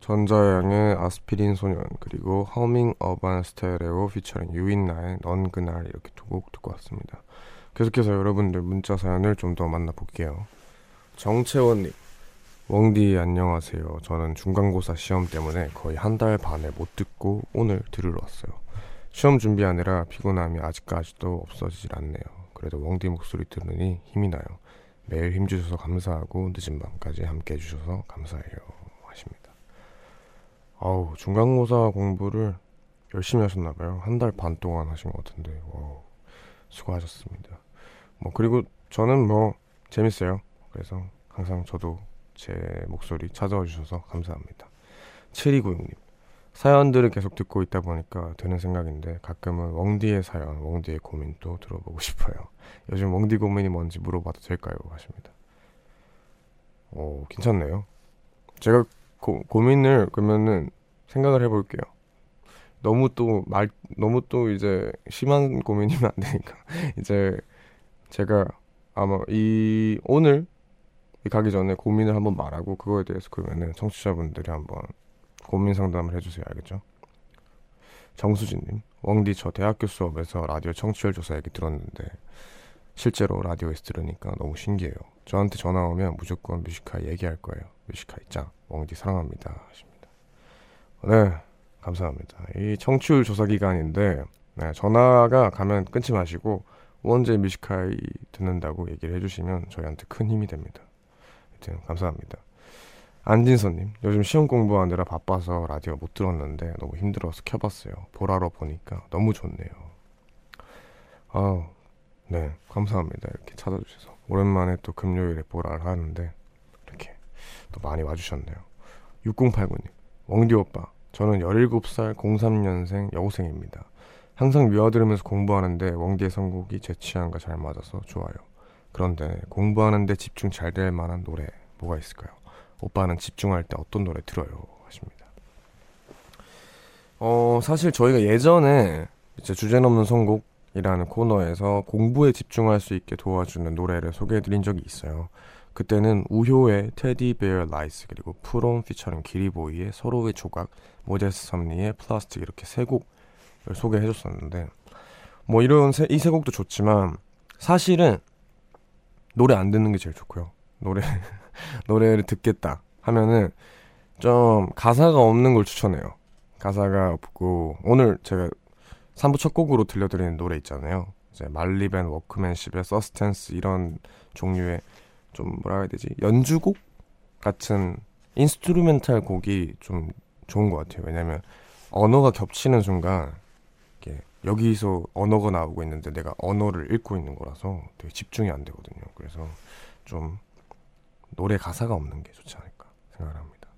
전자양의 아스피린 소년 그리고 허밍 어반 스테레오 피처링 유인나의 넌 그날 이렇게 두 곡 듣고 왔습니다. 계속해서 여러분들 문자 사연을 좀 더 만나볼게요. 정채원님 웡디 안녕하세요. 저는 중간고사 시험 때문에 거의 한 달 반을 못 듣고 오늘 들으러 왔어요. 시험 준비하느라 피곤함이 아직까지도 없어지질 않네요. 그래도 웡디 목소리 들으니 힘이 나요. 매일 힘주셔서 감사하고 늦은 밤까지 함께 해주셔서 감사해요. 아우 중간고사 공부를 열심히 하셨나봐요. 한 달 반 동안 하신 것 같은데 와 수고하셨습니다. 뭐 그리고 저는 뭐 재밌어요. 그래서 항상 저도 제 목소리 찾아와 주셔서 감사합니다. 7296님 사연들을 계속 듣고 있다 보니까 드는 생각인데 가끔은 웡디의 사연, 웡디의 고민도 들어보고 <laughs> 싶어요. 요즘 웡디 고민이 뭔지 물어봐도 될까요? 하십니다. 오, 괜찮네요. 제가 고, 고민을 그러면은 생각을 해볼게요. 너무 또 말, 너무 또 이제 심한 고민이면 안 되니까. <laughs> 이제 제가 아마 이, 오늘 가기 전에 고민을 한번 말하고 그거에 대해서 그러면은 청취자분들이 한번 고민 상담을 해주세요. 알겠죠? 정수진님, 웡디 저 대학교 수업에서 라디오 청취율 조사 얘기 들었는데 실제로 라디오에서 들으니까 너무 신기해요. 저한테 전화 오면 무조건 Music High 얘기할 거예요. Music High 짱. 웡디 사랑합니다. 하십니다. 네, 감사합니다. 이 청취율 조사 기간인데 네, 전화가 가면 끊지 마시고 원재 Music High 듣는다고 얘기를 해주시면 저희한테 큰 힘이 됩니다. 하여튼 감사합니다. 안진서님, 요즘 시험 공부하느라 바빠서 라디오 못 들었는데 너무 힘들어서 켜봤어요. 보라로 보니까 너무 좋네요. 아, 네, 감사합니다. 이렇게 찾아주셔서. 오랜만에 또 금요일에 보라를 하는데 또 많이 와주셨네요. 6089님, 웡디 오빠, 저는 17살 03년생 여고생입니다. 항상 미화 들으면서 공부하는데 웡디의 선곡이 제 취향과 잘 맞아서 좋아요. 그런데 공부하는데 집중 잘 될 만한 노래 뭐가 있을까요? 오빠는 집중할 때 어떤 노래 들어요? 하십니다. 어, 사실 저희가 예전에 이제 주제 넘는 선곡이라는 코너에서 공부에 집중할 수 있게 도와주는 노래를 소개해드린 적이 있어요. 그때는 우효의 Teddy Bear Rises 그리고 프롬 피처링 기리보이의 서로의 조각 모제스 섬니의 Plastic 이렇게 세 곡을 소개해 줬었는데 뭐 이런 이 세 곡도 좋지만 사실은 노래 안 듣는 게 제일 좋고요. 노래 <laughs> 노래를 듣겠다 하면은 좀 가사가 없는 걸 추천해요. 가사가 없고 오늘 제가 3부 첫 곡으로 들려드리는 노래 있잖아요. 이제 말립 and 워크맨십의 Sustenance 이런 종류의 좀 뭐라 해야 되지 연주곡 같은 instrumental 곡이 좀 좋은 것 같아요. 왜냐면 언어가 겹치는 순간 여기서 언어가 나오고 있는데 내가 언어를 읽고 있는 거라서 되게 집중이 안 되거든요. 그래서 좀 노래 가사가 없는 게 좋지 않을까 생각을 합니다.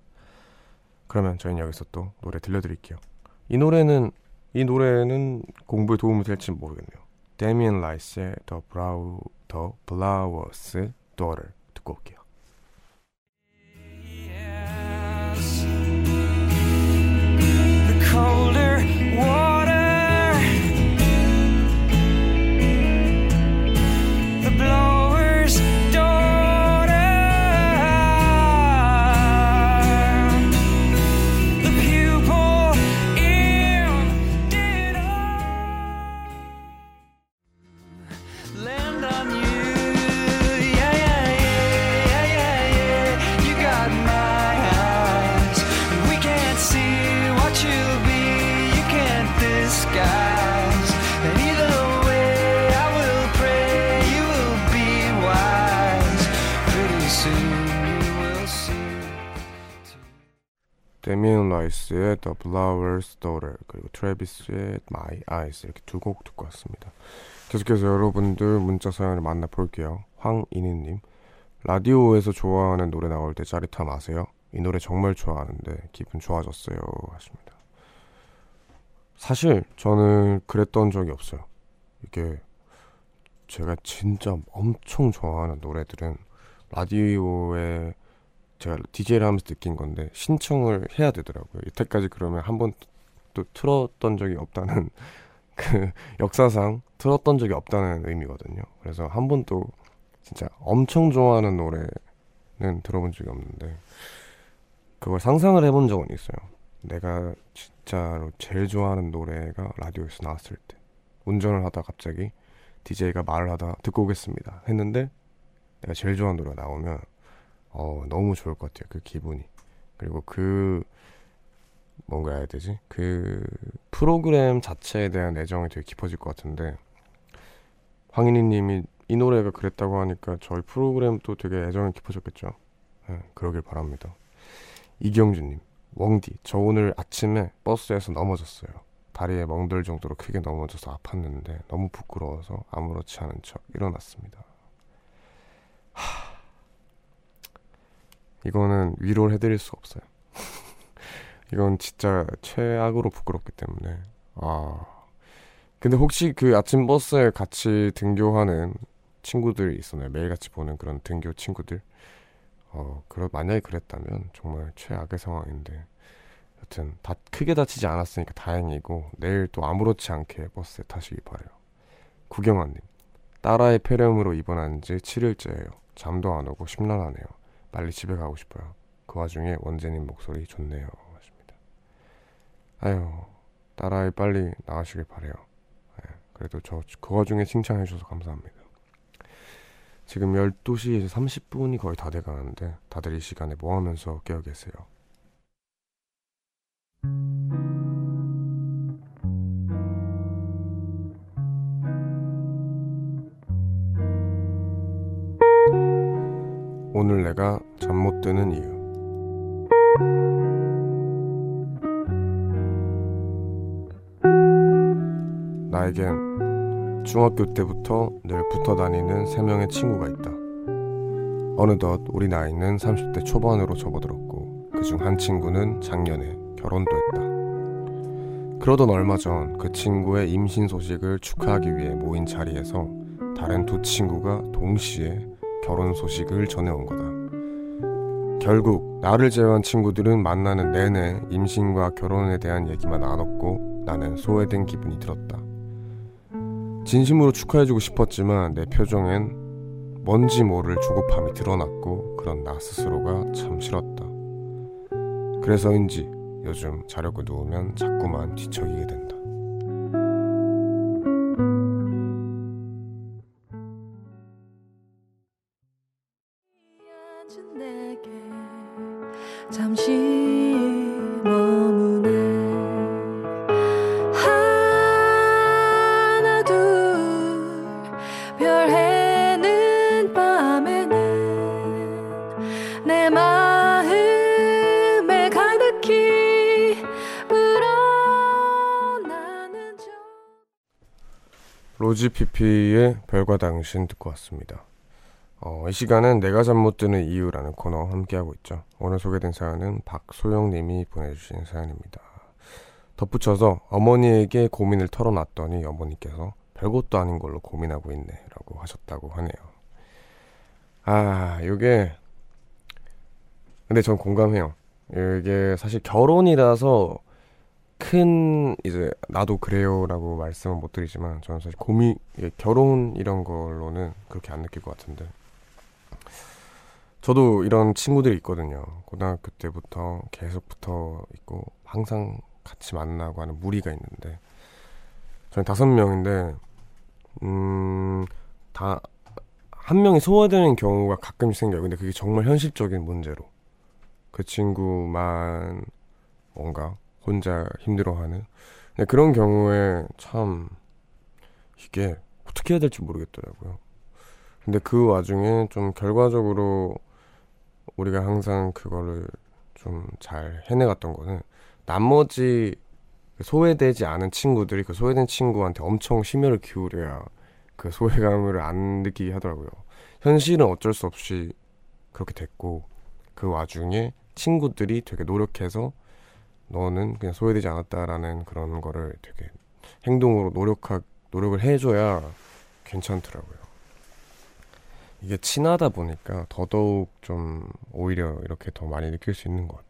그러면 저희는 여기서 또 노래 들려드릴게요. 이 노래는 이 노래는 공부에 도움이 될지 모르겠네요. 데미안 라이스의 The Brow The Blower's Daughter 듣고 라이스의 The Flower's Daughter 그리고 트래비스의 My Eyes 이렇게 두 곡 듣고 왔습니다. 계속해서 여러분들 문자 사연을 만나볼게요. 황인희님 라디오에서 좋아하는 노래 나올 때 짜릿함 아세요? 이 노래 정말 좋아하는데 기분 좋아졌어요 하십니다. 사실 저는 그랬던 적이 없어요. 이게 제가 진짜 엄청 좋아하는 노래들은 라디오에 제가 DJ를 하면서 느낀 건데 신청을 해야 되더라고요. 이때까지 그러면 한 번 또 틀었던 적이 없다는 <laughs> 그 역사상 틀었던 적이 없다는 의미거든요. 그래서 한 번도 진짜 엄청 좋아하는 노래는 들어본 적이 없는데 그걸 상상을 해본 적은 있어요. 내가 진짜로 제일 좋아하는 노래가 라디오에서 나왔을 때 운전을 하다 갑자기 DJ가 말을 하다 듣고 오겠습니다 했는데 내가 제일 좋아하는 노래가 나오면 어, 너무 좋을 것 같아요. 그 기분이. 그리고 그, 뭔가 해야 되지? 그 프로그램 자체에 대한 애정이 되게 깊어질 것 같은데, 황인희 님이 이 노래가 그랬다고 하니까 저희 프로그램도 되게 애정이 깊어졌겠죠. 네, 그러길 바랍니다. 이경주님, 웡디, 저 오늘 아침에 버스에서 넘어졌어요. 다리에 멍들 정도로 크게 넘어져서 아팠는데 너무 부끄러워서 아무렇지 않은 척 일어났습니다. 하... 이거는 위로를 해드릴 수가 없어요. <laughs> 이건 진짜 최악으로 부끄럽기 때문에 아 근데 혹시 그 아침 버스에 같이 등교하는 친구들이 있었나요? 매일같이 보는 그런 등교 친구들 어 그러 만약에 그랬다면 정말 최악의 상황인데 여튼 다 크게 다치지 않았으니까 다행이고 내일 또 아무렇지 않게 버스에 타시기 바래요. 구경아님 딸아이 폐렴으로 입원한 지 7일째예요. 잠도 안 오고 심란하네요. 빨리 집에 가고 싶어요. 그 와중에 원재님 목소리 좋네요. 하십니다. 아유 딸아이 빨리 나가시길 바래요. 네, 그래도 저 그 와중에 칭찬해 주셔서 감사합니다. 지금 12시 30분이 거의 다 돼가는데 다들 이 시간에 뭐 하면서 깨어 계세요? 오늘 내가 잠 못 드는 이유. 나에겐 중학교 때부터 늘 붙어 다니는 세 명의 친구가 있다. 어느덧 우리 나이는 30대 초반으로 접어들었고 그 중 한 친구는 작년에 결혼도 했다. 그러던 얼마 전 그 친구의 임신 소식을 축하하기 위해 모인 자리에서 다른 두 친구가 동시에 결혼 소식을 전해온 거다. 결국 나를 제외한 친구들은 만나는 내내 임신과 결혼에 대한 얘기만 나눴고 나는 소외된 기분이 들었다. 진심으로 축하해주고 싶었지만 내 표정엔 뭔지 모를 조급함이 드러났고 그런 나 스스로가 참 싫었다. 그래서인지 요즘 자려고 누우면 자꾸만 뒤척이게 된다. 피피의 별과 당신 듣고 왔습니다. 어, 이 시간은 내가 잠 못 드는 이유라는 코너 함께하고 있죠. 오늘 소개된 사연은 박소영님이 보내주신 사연입니다. 덧붙여서 어머니에게 고민을 털어놨더니 어머니께서 별것도 아닌 걸로 고민하고 있네 라고 하셨다고 하네요. 아, 이게 근데 전 공감해요. 이게 사실 결혼이라서 큰 이제 나도 그래요라고 말씀은 못 드리지만 저는 사실 고민 결혼 이런 걸로는 그렇게 안 느낄 것 같은데 저도 이런 친구들이 있거든요. 고등학교 때부터 계속 붙어 있고 항상 같이 만나고 하는 무리가 있는데 저는 다섯 명인데 음다 한 명이 소외되는 경우가 가끔씩 생겨요. 근데 그게 정말 현실적인 문제로 그 친구만 뭔가 혼자 힘들어하는 그런 경우에 참 이게 어떻게 해야 될지 모르겠더라고요. 근데 그 와중에 좀 결과적으로 우리가 항상 그거를 좀 잘 해내갔던 거는 나머지 소외되지 않은 친구들이 그 소외된 친구한테 엄청 심혈을 기울여야 그 소외감을 안 느끼게 하더라고요. 현실은 어쩔 수 없이 그렇게 됐고 그 와중에 친구들이 되게 노력해서 너는 그냥 소외되지 않았다라는 그런 거를 되게 행동으로 노력하 노력을 해줘야 괜찮더라고요. 이게 친하다 보니까 더더욱 좀 오히려 이렇게 더 많이 느낄 수 있는 것 같아요.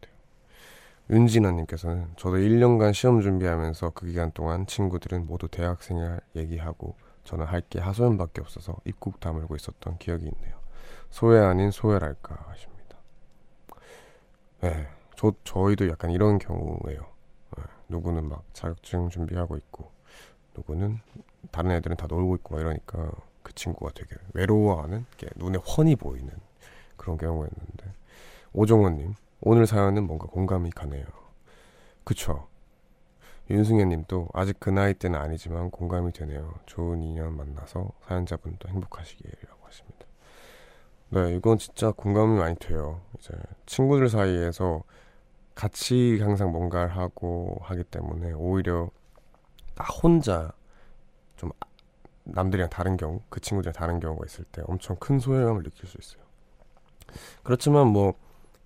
윤진아님께서는 저도 1년간 시험 준비하면서 그 기간 동안 친구들은 모두 대학생활 얘기하고 저는 할 게 하소연밖에 없어서 입국 다물고 있었던 기억이 있네요. 소외 아닌 소외랄까 하십니다. 네, 저 저희도 약간 이런 경우예요. 네, 누구는 막 자격증 준비하고 있고 누구는 다른 애들은 다 놀고 있고 막 이러니까 그 친구가 되게 외로워하는 게 눈에 훤히 보이는 그런 경우였는데 오정원님 오늘 사연은 뭔가 공감이 가네요. 그쵸? 윤승현님도 아직 그 나이 때는 아니지만 공감이 되네요. 좋은 인연 만나서 사연자분도 행복하시기라고 하십니다. 네, 이건 진짜 공감이 많이 돼요. 이제 친구들 사이에서 같이 항상 뭔가를 하고 하기 때문에 오히려 나 혼자 좀 남들이랑 다른 경우, 그 친구들이랑 다른 경우가 있을 때 엄청 큰 소외감을 느낄 수 있어요. 그렇지만 뭐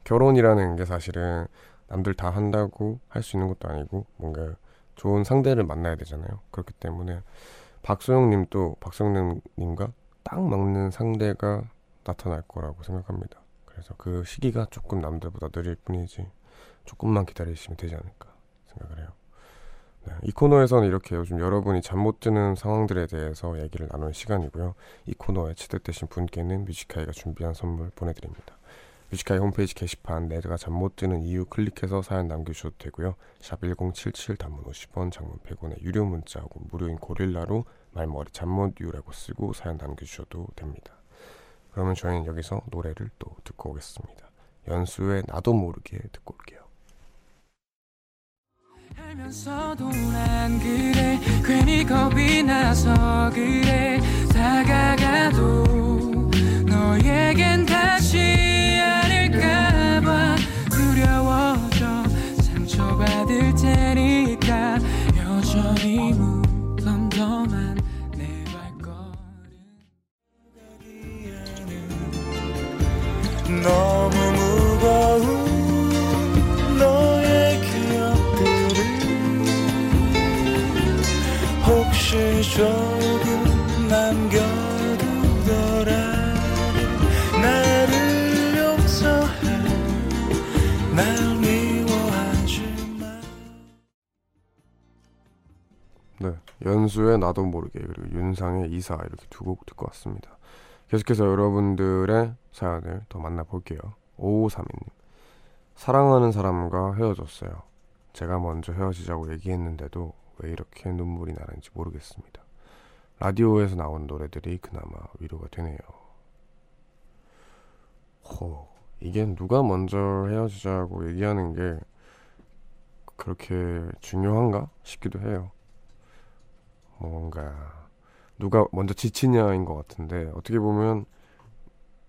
결혼이라는 게 사실은 남들 다 한다고 할 수 있는 것도 아니고 뭔가 좋은 상대를 만나야 되잖아요. 그렇기 때문에 박소영 님도 박성능 님과 딱 맞는 상대가 나타날 거라고 생각합니다. 그래서 그 시기가 조금 남들보다 느릴 뿐이지 조금만 기다리시면 되지 않을까 생각을 해요. 네, 이 코너에서는 이렇게 요즘 여러분이 잠 못 드는 상황들에 대해서 얘기를 나누는 시간이고요. 이 코너에 채택되신 분께는 뮤지카이가 준비한 선물 보내드립니다. 뮤지카이 홈페이지 게시판 내가 잠 못 드는 이유 클릭해서 사연 남겨주셔도 되고요. 샵 1077 단문 50원 장문 100원의 유료 문자 혹은 무료인 고릴라로 말머리 잠못 유라고 쓰고 사연 남겨주셔도 됩니다. 그러면 저희는 여기서 노래를 또 듣고 오겠습니다. 연수의 나도 모르게 듣고 올게요. 알면서도 난 그래. 괜히 겁이 나서 그래. 다가가도 너에겐 다시 아닐까봐 두려워져. 상처받을 테니까 여전히 무덤덤한 내 발걸음. 너무 무거운 네, 연수의 나도 모르게 그리고 윤상의 이사 이렇게 두 곡 듣고 왔습니다. 계속해서 여러분들의 사연을 더 만나볼게요. 5532님. 사랑하는 사람과 헤어졌어요. 제가 먼저 헤어지자고 얘기했는데도 왜 이렇게 눈물이 나는지 모르겠습니다. 라디오에서 나온 노래들이 그나마 위로가 되네요. 호, 이게 누가 먼저 헤어지자고 얘기하는 게 그렇게 중요한가 싶기도 해요. 뭔가 누가 먼저 지치냐인 것 같은데 어떻게 보면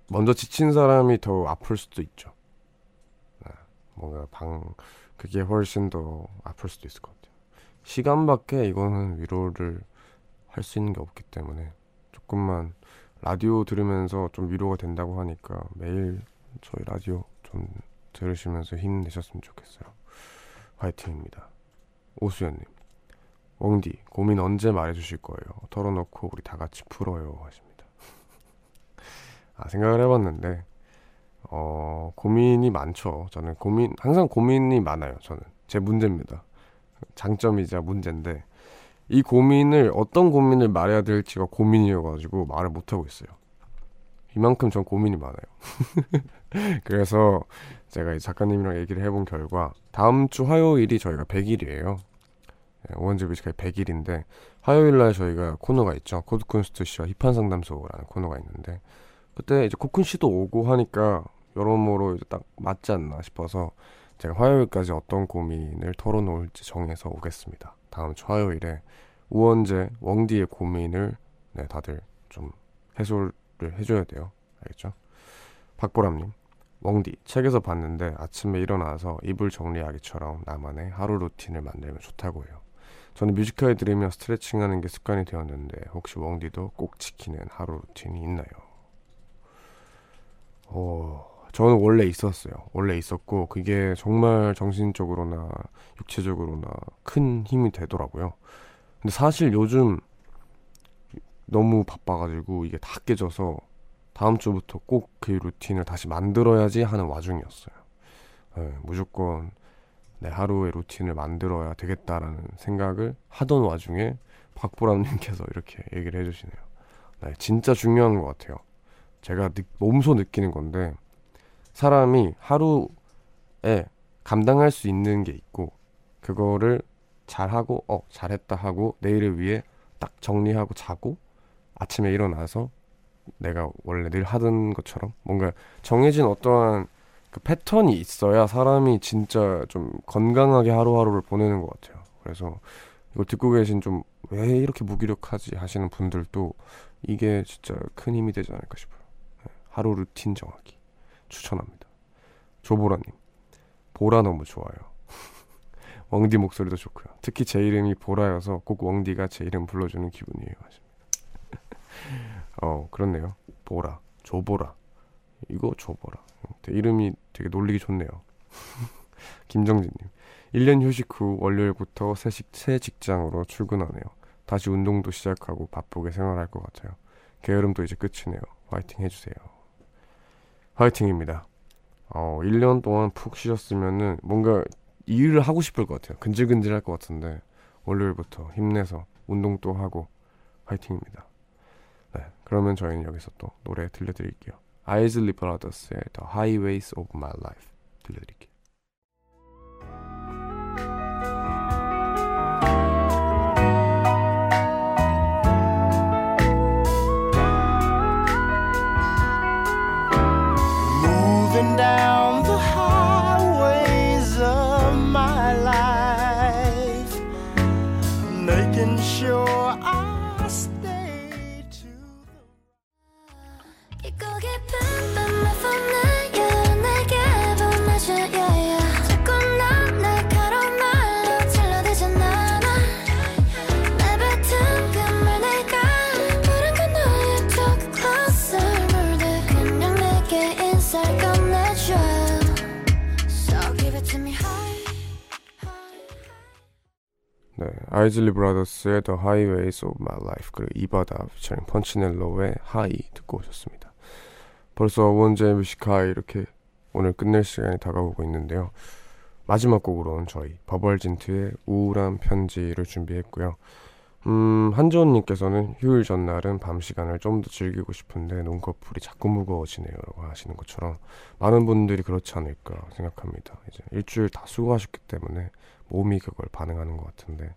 먼저 지친 사람이 더 아플 수도 있죠. 네, 뭔가 방 그게 훨씬 더 아플 수도 있을 것 같아요. 시간밖에 이거는 위로를 할 수 있는 게 없기 때문에 조금만 라디오 들으면서 좀 위로가 된다고 하니까 매일 저희 라디오 좀 들으시면서 힘내셨으면 좋겠어요. 화이팅입니다. 오수연님. 웡디 고민 언제 말해주실 거예요? 털어놓고 우리 다 같이 풀어요 하십니다. <laughs> 아 생각을 해봤는데 어 고민이 많죠. 저는 고민 항상 고민이 많아요. 저는 제 문제입니다. 장점이자 문제인데 이 고민을 어떤 고민을 말해야 될지가 고민이어가지고 말을 못 하고 있어요. 이만큼 전 고민이 많아요. <laughs> 그래서 제가 작가님이랑 얘기를 해본 결과 다음 주 화요일이 저희가 100일이에요. 우원재 Music High 100일인데 화요일 날 저희가 코너가 있죠. 코드쿤스트 씨와 힙한 상담소라는 코너가 있는데 그때 이제 코쿤 씨도 오고 하니까 여러모로 이제 딱 맞지 않나 싶어서 제가 화요일까지 어떤 고민을 털어놓을지 정해서 오겠습니다. 다음 주 화요일에 우원재, 웡디의 고민을 네, 다들 좀 해소를 해줘야 돼요. 알겠죠? 박보람님, 웡디 책에서 봤는데 아침에 일어나서 이불 정리하기처럼 나만의 하루 루틴을 만들면 좋다고 해요. 저는 뮤지컬 들으며 스트레칭하는 게 습관이 되었는데 혹시 웡디도 꼭 지키는 하루 루틴이 있나요? 어, 저는 원래 있었어요. 원래 있었고 그게 정말 정신적으로나 육체적으로나 큰 힘이 되더라고요. 근데 사실 요즘 너무 바빠가지고 이게 다 깨져서 다음 주부터 꼭 그 루틴을 다시 만들어야지 하는 와중이었어요. 네, 무조건 내 하루의 루틴을 만들어야 되겠다라는 생각을 하던 와중에 박보람님께서 이렇게 얘기를 해주시네요. 네, 진짜 중요한 것 같아요. 제가 느, 몸소 느끼는 건데 사람이 하루에 감당할 수 있는 게 있고 그거를 잘하고 어 잘했다 하고 내일을 위해 딱 정리하고 자고 아침에 일어나서 내가 원래 늘 하던 것처럼 뭔가 정해진 어떠한 그 패턴이 있어야 사람이 진짜 좀 건강하게 하루하루를 보내는 것 같아요. 그래서 이거 듣고 계신 좀 왜 이렇게 무기력하지 하시는 분들도 이게 진짜 큰 힘이 되지 않을까 싶어요. 네, 하루 루틴 정하기 추천합니다. 조보라님 보라 너무 좋아요. <laughs> 웡디 목소리도 좋고요. 특히 제 이름이 보라여서 꼭 웡디가 제 이름 불러주는 기분이에요. <laughs> 어 그렇네요. 보라 조보라 이거 줘보라. 이름이 되게 놀리기 좋네요. <laughs> 김정진님. 1년 휴식 후 월요일부터 새, 식, 새 직장으로 출근하네요. 다시 운동도 시작하고 바쁘게 생활할 것 같아요. 게으름도 이제 끝이네요. 화이팅 해주세요. 화이팅입니다. 어, 1년 동안 푹 쉬셨으면은 뭔가 일을 하고 싶을 것 같아요. 근질근질할 것 같은데 월요일부터 힘내서 운동 도 하고 화이팅입니다. 네, 그러면 저희는 여기서 또 노래 들려드릴게요. 아이즐리 브라더스의 The Highways of My Life 들려드릴게요. 아이즐리 브라더스의 The Highways of My Life 그리고 이바다 피처링 펀치넬로의 High 듣고 오셨습니다. 벌써 원재 Music High 이렇게 오늘 끝낼 시간이 다가오고 있는데요. 마지막 곡으로는 저희 버벌진트의 우울한 편지를 준비했고요. 음, 한지원님께서는 휴일 전날은 밤 시간을 좀 더 즐기고 싶은데 눈꺼풀이 자꾸 무거워지네요라고 하시는 것처럼 많은 분들이 그렇지 않을까 생각합니다. 이제 일주일 다 수고하셨기 때문에 몸이 그걸 반응하는 것 같은데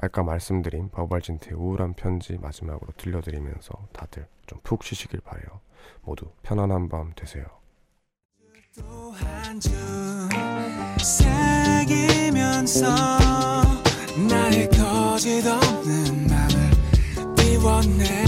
아까 말씀드린 버벌진트의 우울한 편지 마지막으로 들려드리면서 다들 좀 푹 쉬시길 바래요. 모두 편안한 밤 되세요. 나의 거짓 없는 맘을 비워내